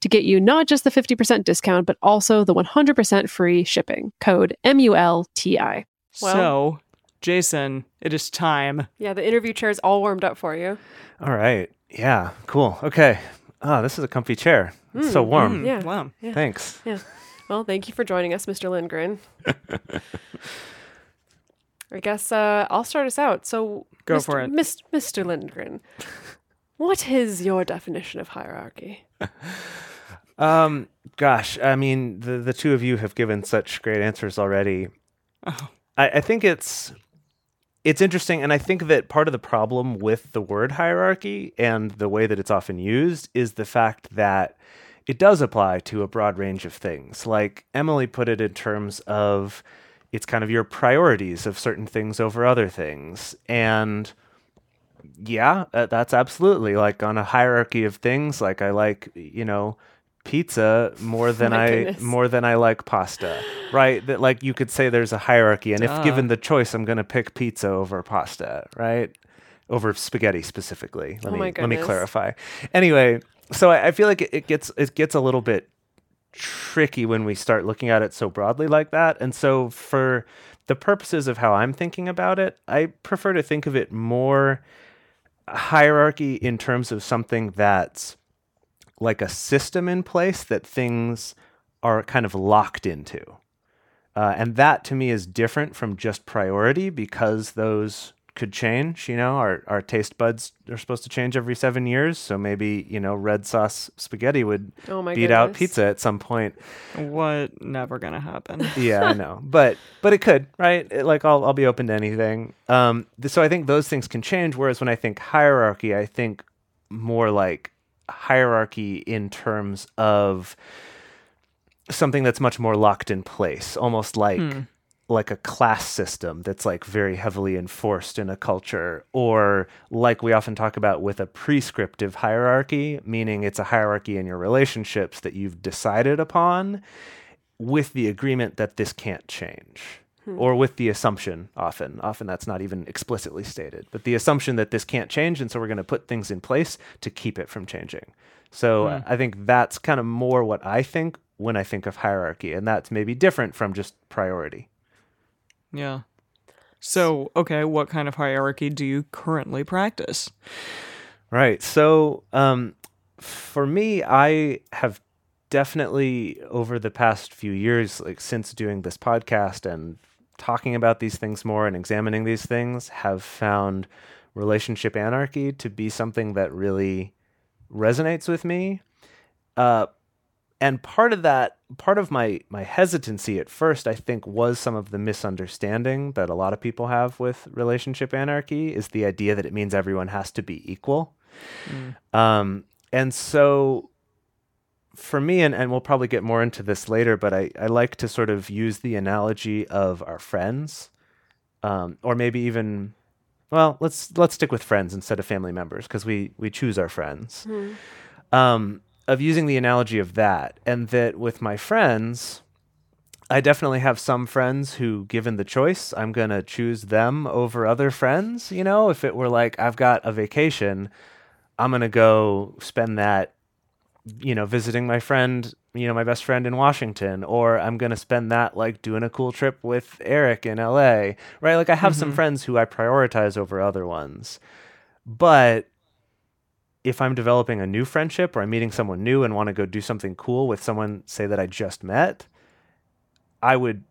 to get you not just the 50% discount, but also the 100% free shipping. Code M U L T I. Well- so, Jason, it is time. Yeah, the interview chair is all warmed up for you. All right. Yeah, cool. Okay. Ah, this is a comfy chair. It's so warm. Yeah. Wow. Thanks. Yeah. Well, thank you for joining us, Mr. Lindgren. I guess uh, I'll start us out. So, Go Mr. for it. Mis- Mr. Lindgren. What is your definition of hierarchy? Um, gosh, I mean, the the two of you have given such great answers already. Oh. I, I think it's it's interesting, and I think that part of the problem with the word hierarchy and the way that it's often used is the fact that it does apply to a broad range of things. Like Emily put it in terms of it's kind of your priorities of certain things over other things, and yeah, uh, that's absolutely like on a hierarchy of things. Like I like, you know, pizza more than I goodness. more than I like pasta. Right? That like you could say there's a hierarchy, and if given the choice, I'm going to pick pizza over pasta. Right? Over spaghetti specifically. Let Oh me let me clarify. Anyway, so I, I feel like it, it gets it gets a little bit tricky when we start looking at it so broadly like that. And so, for the purposes of how I'm thinking about it, I prefer to think of it more hierarchy in terms of something that's like a system in place that things are kind of locked into. Uh, and that to me is different from just priority because those could change. You know, our our taste buds are supposed to change every seven years, so maybe you know red sauce spaghetti would Oh my beat out pizza at some point. What? Never gonna happen. yeah, I know, but but it could, right? It- like I'll I'll be open to anything. Um, th- so I think those things can change. Whereas when I think hierarchy, I think more like hierarchy in terms of something that's much more locked in place, almost like like a class system that's like very heavily enforced in a culture or like we often talk about with a prescriptive hierarchy meaning it's a hierarchy in your relationships that you've decided upon with the agreement that this can't change or with the assumption often often that's not even explicitly stated but the assumption that this can't change and so we're going to put things in place to keep it from changing. So uh, i think that's kind of more what i think when i think of hierarchy and that's maybe different from just priority Yeah. So, okay, what kind of hierarchy do you currently practice? Right. So, um, for me, I have definitely over the past few years, like since doing this podcast and talking about these things more and examining these things, have found relationship anarchy to be something that really resonates with me. Uh, and part of that, part of my my hesitancy at first, I think, was some of the misunderstanding that a lot of people have with relationship anarchy is the idea that it means everyone has to be equal. Um, and so for me, and, and we'll probably get more into this later, but I, I like to sort of use the analogy of our friends, um, or maybe even, well, let's let's stick with friends instead of family members because we we choose our friends. Um, of using the analogy of that, and that with my friends, I definitely have some friends who, given the choice, I'm going to choose them over other friends. You know, if it were like I've got a vacation, I'm going to go spend that, you know, visiting my friend, you know, my best friend in Washington, or I'm going to spend that like doing a cool trip with Eric in LA, right? Like I have some mm-hmm. friends who I prioritize over other ones. But if I'm developing a new friendship or I'm meeting someone new and want to go do something cool with someone, say that I just met, I would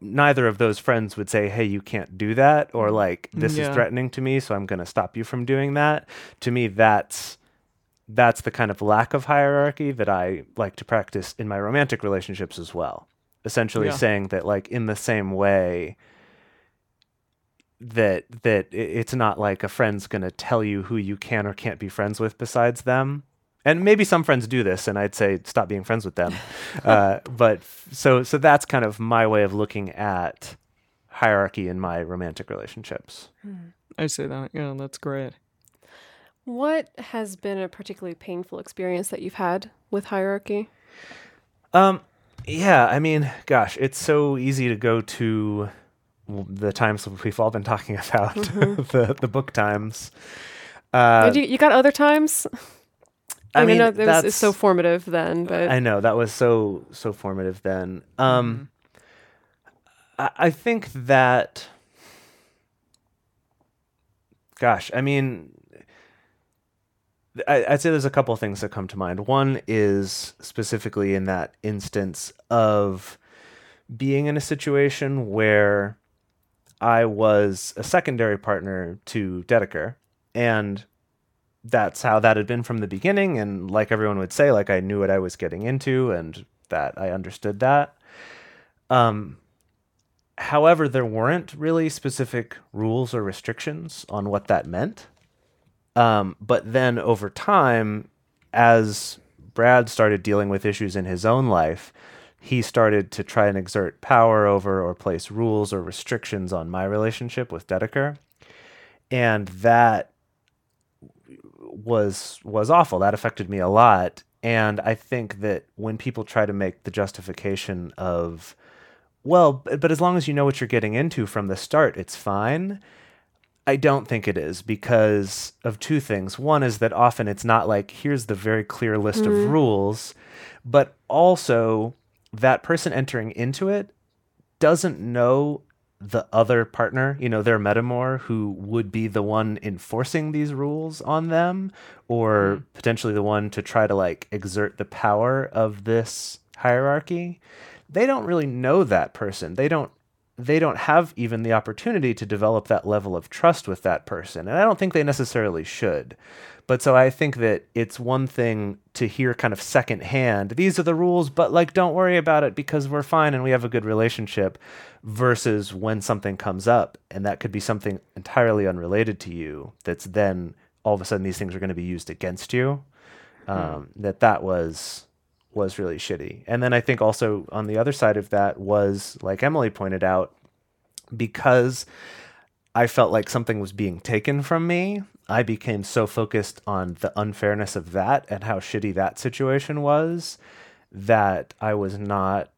neither of those friends would say, "Hey, you can't do that," or mm-hmm. like, "This Yeah. is threatening to me, so I'm going to stop you from doing that." To me, that's that's the kind of lack of hierarchy that I like to practice in my romantic relationships as well. Essentially, Yeah. saying that like in the same way that that it's not like a friend's going to tell you who you can or can't be friends with besides them and maybe some friends do this and i'd say stop being friends with them uh, but so so that's kind of my way of looking at hierarchy in my romantic relationships I say that. Yeah, that's great. What has been a particularly painful experience that you've had with hierarchy? um yeah i mean gosh it's so easy to go to w- the times we've all been talking about the the book times. Uh, you, you got other times? I mean, mean, know it was, it's so formative then, but I know that was so so formative then. Um, I, I think that, gosh, I mean, I, I'd say there's a couple of things that come to mind. One is specifically in that instance of being in a situation where I was a secondary partner to Dedeker, and that's how that had been from the beginning. And like everyone would say, like I knew what I was getting into, and that I understood that. Um, however, there weren't really specific rules or restrictions on what that meant. Um, but then over time, as Brad started dealing with issues in his own life, he started to try and exert power over or place rules or restrictions on my relationship with Dedeker. And that was was awful. That affected me a lot. And I think that when people try to make the justification of, well, but, but as long as you know what you're getting into from the start, it's fine. I don't think it is because of two things. One is that often it's not like, here's the very clear list of mm-hmm. rules, but also that person entering into it doesn't know the other partner, you know, their metamor who would be the one enforcing these rules on them or hmm. potentially the one to try to like exert the power of this hierarchy. They don't really know that person. They don't they don't have even the opportunity to develop that level of trust with that person. And I don't think they necessarily should. But so I think that it's one thing to hear kind of secondhand, these are the rules, but like, don't worry about it because we're fine and we have a good relationship, versus when something comes up and that could be something entirely unrelated to you, that's then all of a sudden these things are going to be used against you. Um, That that was was really shitty. And then I think also on the other side of that was, like Emily pointed out, because I felt like something was being taken from me, I became so focused on the unfairness of that and how shitty that situation was that I was not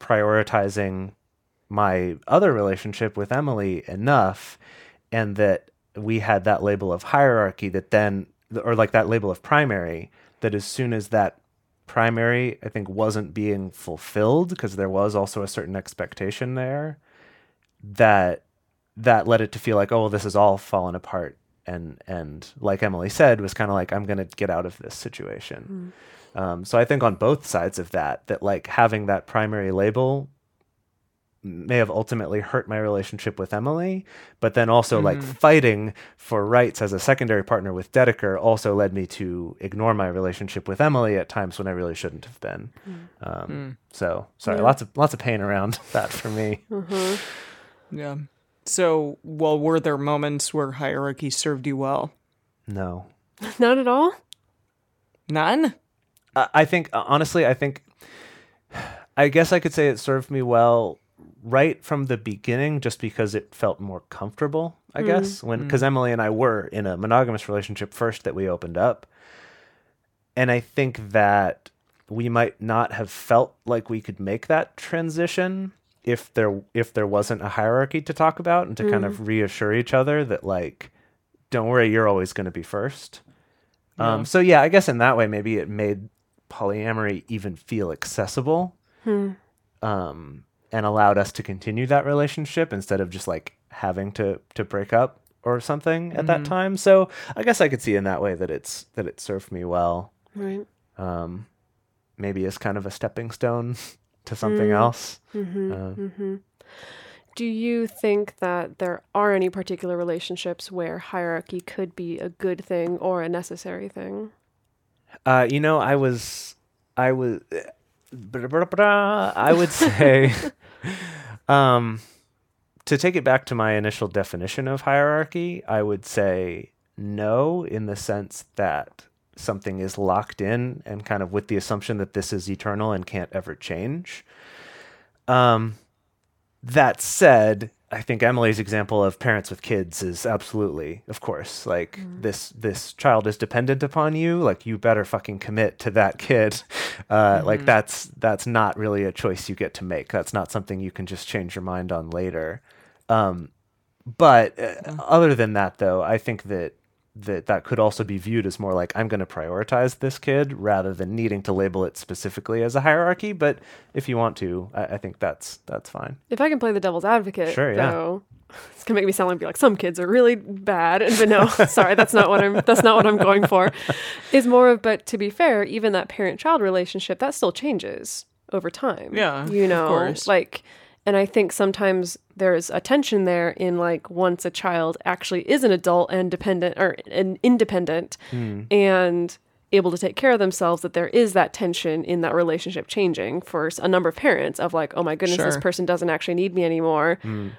prioritizing my other relationship with Emily enough and that we had that label of hierarchy that then or like that label of primary that as soon as that primary I think wasn't being fulfilled because there was also a certain expectation there that that led it to feel like oh well, this is all fallen apart and and like Emily said was kind of like I'm going to get out of this situation. Um, so I think on both sides of that that like having that primary label may have ultimately hurt my relationship with Emily, but then also like mm-hmm. fighting for rights as a secondary partner with Dedeker also led me to ignore my relationship with Emily at times when I really shouldn't have been. Mm. Um, hmm. So sorry, lots of lots of pain around that for me. Uh-huh. Yeah. So, well, were there moments where hierarchy served you well? No, Not at all. None? I I think honestly, I think I guess I could say it served me well right from the beginning, just because it felt more comfortable. I guess when because Emily and I were in a monogamous relationship first that we opened up, and I think that we might not have felt like we could make that transition if there if there wasn't a hierarchy to talk about and to kind of reassure each other that like don't worry you're always going to be first. Um, so yeah, I guess in that way, maybe it made polyamory even feel accessible, um, and allowed us to continue that relationship instead of just like having to to break up or something at that time. So I guess I could see in that way that it's that it served me well, Right. um, maybe as kind of a stepping stone to something else. Uh, Do you think that there are any particular relationships where hierarchy could be a good thing or a necessary thing? Uh, you know, I was, I was, I would say, um, to take it back to my initial definition of hierarchy, I would say no, in the sense that something is locked in and kind of with the assumption that this is eternal and can't ever change. Um, that said, I think Emily's example of parents with kids is absolutely, of course, like this this child is dependent upon you. Like you better fucking commit to that kid. Uh, Like that's that's not really a choice you get to make. That's not something you can just change your mind on later. Um, but uh, other than that, though, I think that that that could also be viewed as more like I'm going to prioritize this kid rather than needing to label it specifically as a hierarchy. But if you want to, I, I think that's that's fine. If I can play the devil's advocate, Sure, yeah. though, it's gonna make me sound like be like some kids are really bad, and but no, sorry, that's not what I'm. That's not what I'm going for. Is more of, but to be fair, even that parent-child relationship that still changes over time. Yeah, you of know, course. like, and I think sometimes there's a tension there in like once a child actually is an adult and dependent or an independent and able to take care of themselves that there is that tension in that relationship changing for a number of parents of like oh my goodness this person doesn't actually need me anymore.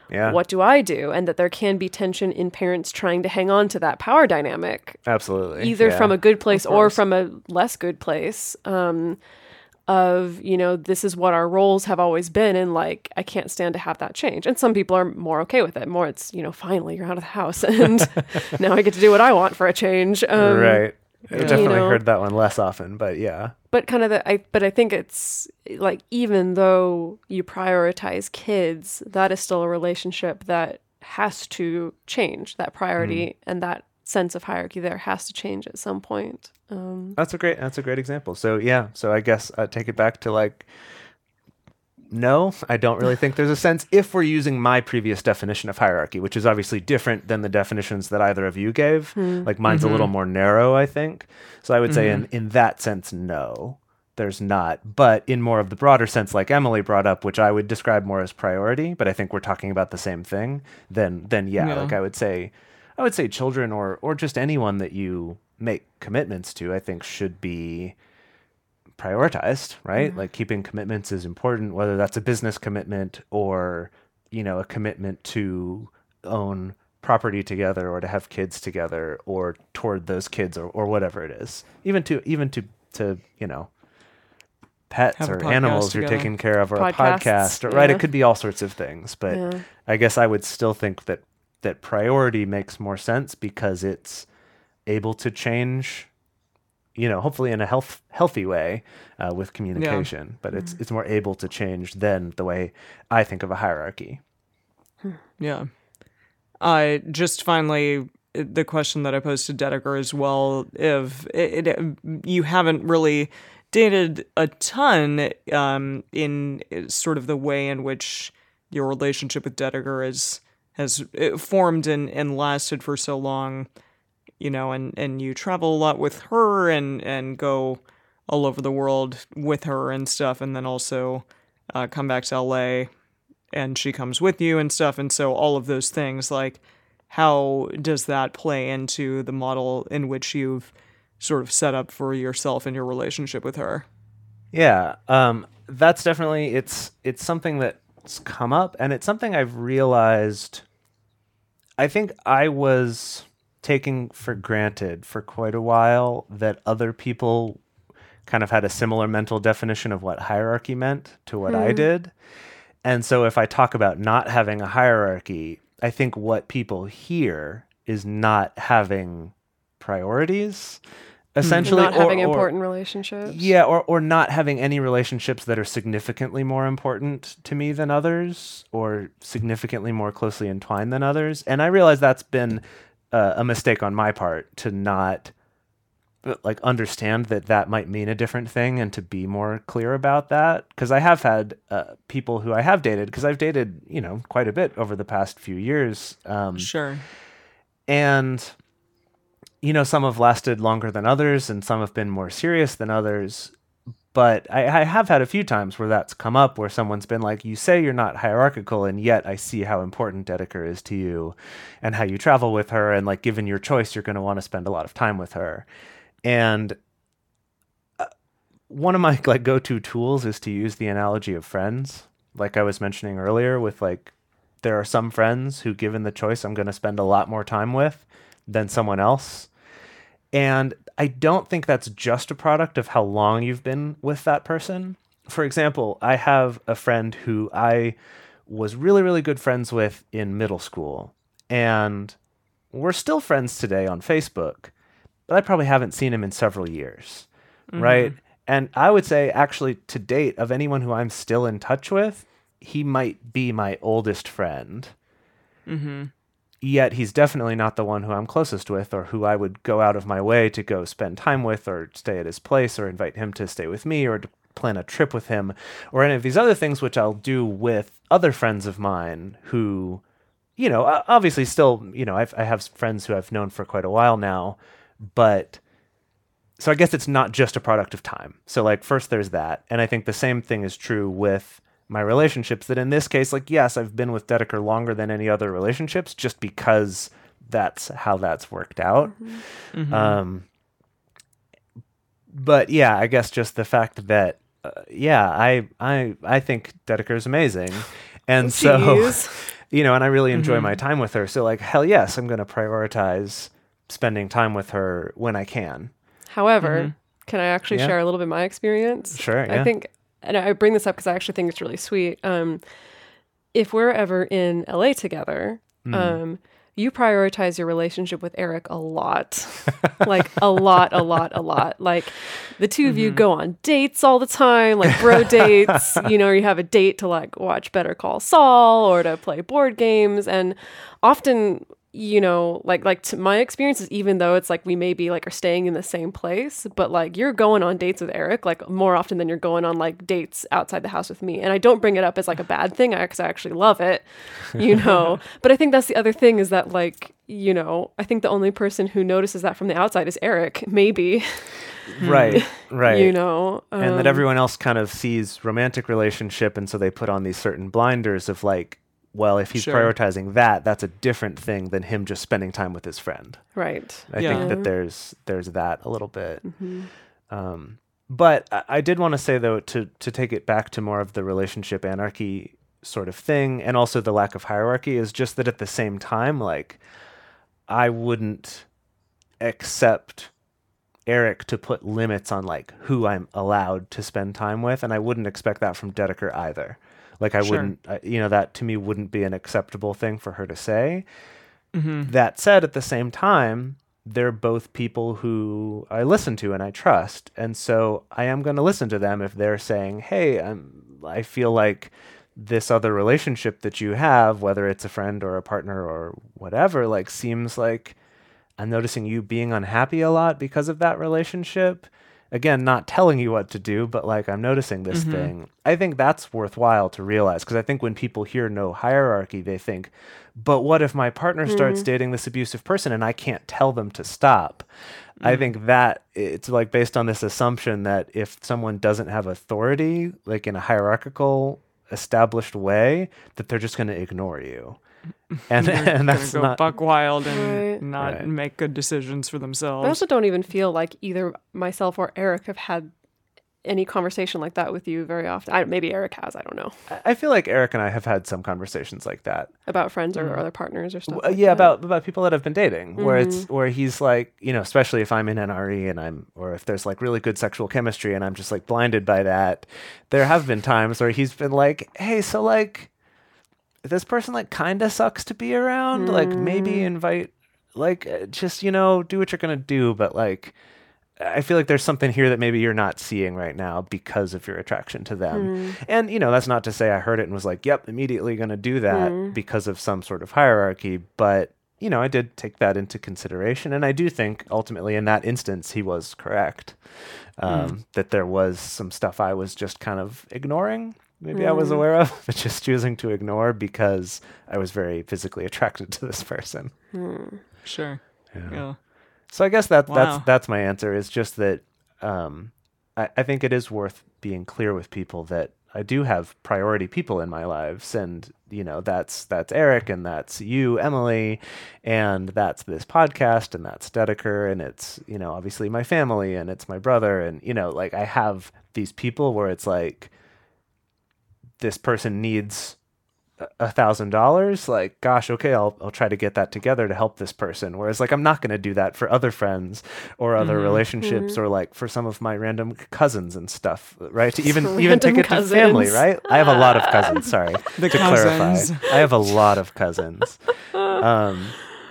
Yeah, what do i do? And that there can be tension in parents trying to hang on to that power dynamic absolutely. either yeah. from a good place or from a less good place um of you know this is what our roles have always been and like i can't stand to have that change and some people are more okay with it more it's you know finally you're out of the house and now i get to do what i want for a change um, right. I've definitely know. heard that one less often, but yeah. but kind of the I but I think it's like even though you prioritize kids, that is still a relationship that has to change. That priority and that sense of hierarchy there has to change at some point. Um, That's a great that's a great example. So yeah, so I guess I take it back to like no, I don't really think there's a sense if we're using my previous definition of hierarchy, which is obviously different than the definitions that either of you gave. Hmm. Like mine's a little mm-hmm. more narrow, I think. So I would say in mm-hmm. in that sense no. there's not. But in more of the broader sense, like Emily brought up, which I would describe more as priority, but I think we're talking about the same thing. Then, then yeah, Yeah. like I would say, I would say children or or just anyone that you make commitments to, I think should be prioritized, right? Like keeping commitments is important, whether that's a business commitment or, you know, a commitment to own property together or to have kids together or toward those kids or, or whatever it is. Even to even to to, you know, pets Have or animals you're taking care of or a podcast, or, right? It could be all sorts of things, but Yeah. I guess I would still think that that priority makes more sense because it's able to change you know hopefully in a health healthy way uh, with communication but it's Mm-hmm. it's more able to change than the way i think of a hierarchy Yeah. Uh, just finally, the question that I posed to Dedeker as well: if it, it, you haven't really dated a ton um, in sort of the way in which your relationship with Dedeker is has uh, formed and, and lasted for so long, you know, and, and you travel a lot with her and, and go all over the world with her and stuff, and then also uh, come back to LA and she comes with you and stuff and so all of those things like how does that play into the model in which you've sort of set up for yourself and your relationship with her? Yeah, um, that's definitely it's it's something that's come up, and it's something I've realized. I think I was taking for granted for quite a while that other people kind of had a similar mental definition of what hierarchy meant to what I hmm. did. And so if I talk about not having a hierarchy, I think what people hear is not having priorities essentially not having or- or- important relationships. yeah, or or not having any relationships that are significantly more important to me than others, or significantly more closely entwined than others. And I realize that's been uh, a mistake on my part to not uh, like understand that that might mean a different thing and to be more clear about that because i have had uh, people who i have dated because i've dated you know quite a bit over the past few years um, sure and you know some have lasted longer than others and some have been more serious than others. But I, I have had a few times where that's come up where someone's been like you say you're not hierarchical and yet i see how important dedeker is to you and how you travel with her and like given your choice you're going to want to spend a lot of time with her. And uh, one of my like go-to tools is to use the analogy of friends. Like i was mentioning earlier with like there are some friends who given the choice i'm going to spend a lot more time with than someone else and i don't think that's just a product of how long you've been with that person. For example i have a friend who i was really really good friends with in middle school. And we're still friends today on facebook but i probably haven't seen him in several years mm-hmm. right? And i would say actually to date of anyone who i'm still in touch with he might be my oldest friend mm-hmm. Yet he's definitely not the one who I'm closest with or who I would go out of my way to go spend time with or stay at his place or invite him to stay with me or to plan a trip with him or any of these other things which I'll do with other friends of mine who you know obviously still you know I've, I have friends who I've known for quite a while now but so I guess it's not just a product of time. So like first there's that, and I think the same thing is true with my relationships. That in this case, like yes, I've been with Dedeker longer than any other relationships, just because that's how that's worked out. Um, but yeah, I guess just the fact that uh, yeah, I I I think Dedeker is amazing, and so you know, and I really enjoy my time with her. So like hell yes, I'm going to prioritize spending time with her when I can. However, can I actually Yeah. share a little bit of my experience? Sure, I think, and I bring this up because I actually think it's really sweet. Um, if we're ever in LA together, Hmm. um, you prioritize your relationship with Eric a lot, like a lot, a lot, a lot. Like the 2 of Mm-hmm. you go on dates all the time, like bro dates. you know, you have a date to like watch Better Call Saul or to play board games, and often you know like like to my experiences even though it's like we maybe like are staying in the same place but like you're going on dates with eric like more often than you're going on like dates outside the house with me. And i don't bring it up as like a bad thing because i actually love it you know? But i think that's the other thing is that like you know i think the only person who notices that from the outside is eric maybe. Right, right. You know, and that um, everyone else kind of sees romantic relationship and so they put on these certain blinders of like well if he's Sure. prioritizing that that's a different thing than him just spending time with his friend right. i Yeah. think that there's there's that a little bit Mm-hmm. um, but I, I did want to say though to to take it back to more of the relationship anarchy sort of thing and also the lack of hierarchy is just that at the same time like i wouldn't accept Eric to put limits on like who I'm allowed to spend time with, and I wouldn't expect that from Dedeker either. Like I Sure. wouldn't, I, you know, that to me wouldn't be an acceptable thing for her to say. Mm-hmm. That said, at the same time, they're both people who I listen to and I trust, and so I am going to listen to them if they're saying, "Hey, I'm, I feel like." This other relationship that you have, whether it's a friend or a partner or whatever, like seems like I'm noticing you being unhappy a lot because of that relationship. Again, not telling you what to do, but like I'm noticing this mm-hmm. thing. I think that's worthwhile to realize because I think when people hear no hierarchy, they think, but what if my partner starts mm-hmm. dating this abusive person and I can't tell them to stop? I mm. think that it's like based on this assumption that if someone doesn't have authority, like in a hierarchical, established way, that they're just going to ignore you. And, and Gonna that's go not buck wild and Right. not Right. make good decisions for themselves. I also don't even feel like either myself or Eric have had any conversation like that with you very often. I, maybe Eric has. I don't know I feel like Eric and I have had some conversations like that. about friends or other partners or stuff. Uh, like yeah, that. about about people that have been dating, where it's where he's like, you know, especially if I'm in NRE and I'm, or if there's like really good sexual chemistry and I'm just like blinded by that. There have been times where he's been like, hey, so like, this person like kind of sucks to be around. Like maybe invite, like, uh, just you know, do what you're gonna do, but like. I feel like there's something here that maybe you're not seeing right now because of your attraction to them. And, you know, that's not to say I heard it and was like, yep, immediately going to do that because of some sort of hierarchy. But, you know, I did take that into consideration. And I do think ultimately in that instance, he was correct um, that there was some stuff I was just kind of ignoring. Maybe I was aware of, but just choosing to ignore because I was very physically attracted to this person. sure. Yeah. So I guess that Wow. that's that's my answer. Is just that um, I, I think it is worth being clear with people that I do have priority people in my lives, and you know that's that's Eric, and that's you, Emily, and that's this podcast, and that's Dedeker, and it's you know obviously my family, and it's my brother, and you know like I have these people where it's like this person needs a thousand dollars like gosh okay I'll, I'll try to get that together to help this person whereas like i'm not going to do that for other friends or other relationships or like for some of my random cousins and stuff right to even even take Random it to family right i have a lot of cousins sorry The to cousins. clarify i have a lot of cousins um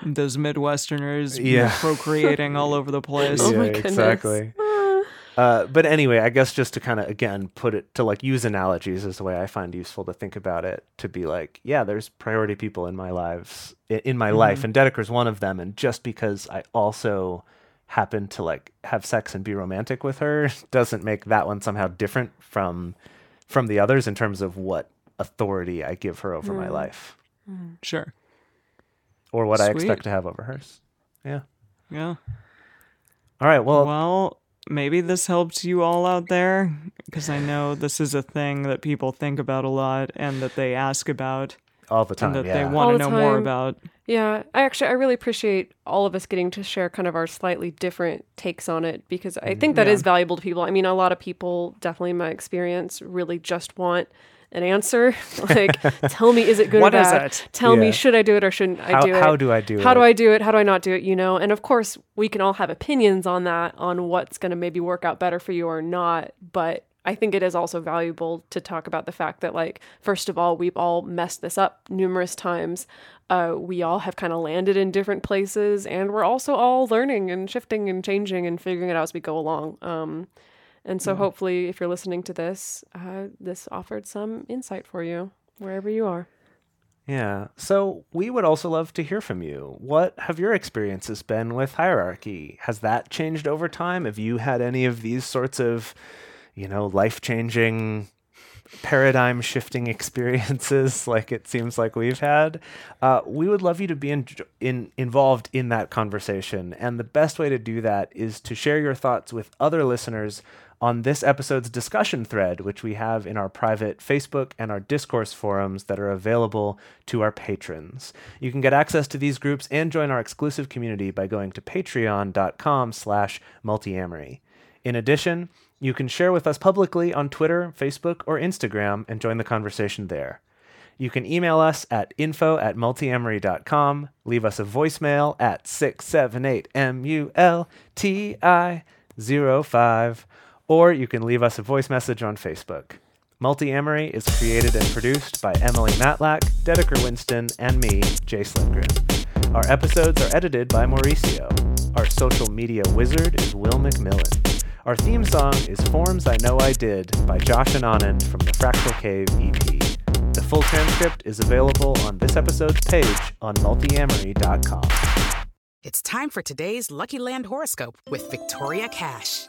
Those Midwesterners Yeah. procreating all over the place. Oh my yeah, goodness. exactly uh, but anyway, I guess just to kind of again put it to like use analogies is the way I find useful to think about it. To be like, yeah, there's priority people in my lives, in my mm-hmm. life, and Dedeker's one of them. And just because I also happen to like have sex and be romantic with her doesn't make that one somehow different from from the others in terms of what authority I give her over my mm-hmm. life mm-hmm. Sure. or what I expect to have over hers. Yeah. Yeah. All right. Well, Well, maybe this helps you all out there because I know this is a thing that people think about a lot and that they ask about all the time. and that yeah. they want to All know the more about. Yeah, I actually I really appreciate all of us getting to share kind of our slightly different takes on it because I mm, think that is Yeah. valuable to people. I mean, a lot of people, definitely in my experience, really just want an answer. like, tell me, is it good or What is bad? it? Tell Yeah. me, should I do it or shouldn't I How- do it? how do I do How do it? I do it? How do I not do it? You know, and of course, we can all have opinions on that, on what's going to maybe work out better for you or not. But I think it is also valuable to talk about the fact that, like, first of all, we've all messed this up numerous times. Uh, we all have kind of landed in different places, and we're also all learning and shifting and changing and figuring it out as we go along. Um, and so, hopefully, if you're listening to this, uh, this offered some insight for you wherever you are. Yeah. So we would also love to hear from you. What have your experiences been with hierarchy? Has that changed over time? Have you had any of these sorts of, you know, life changing paradigm shifting experiences like it seems like we've had, uh, we would love you to be in, in, involved in that conversation. And the best way to do that is to share your thoughts with other listeners on this episode's discussion thread, which we have in our private Facebook and our discourse forums that are available to our patrons. You can get access to these groups and join our exclusive community by going to patreon.com slash multiamory. In addition, you can share with us publicly on Twitter, Facebook, or Instagram and join the conversation there. You can email us at info at multiamory.com, leave us a voicemail at 678-MULTI-05, or you can leave us a voice message on Facebook. Multiamory is created and produced by Emily Matlack, Dedeker Winston, and me, Jace Lindgren. Our episodes are edited by Mauricio. Our social media wizard is Will McMillan. Our theme song is Forms I Know I Did by Josh and Anand from the Fractal Cave EP. The full transcript is available on this episode's page on multiamory.com. It's time for today's Lucky Land horoscope with Victoria Cash.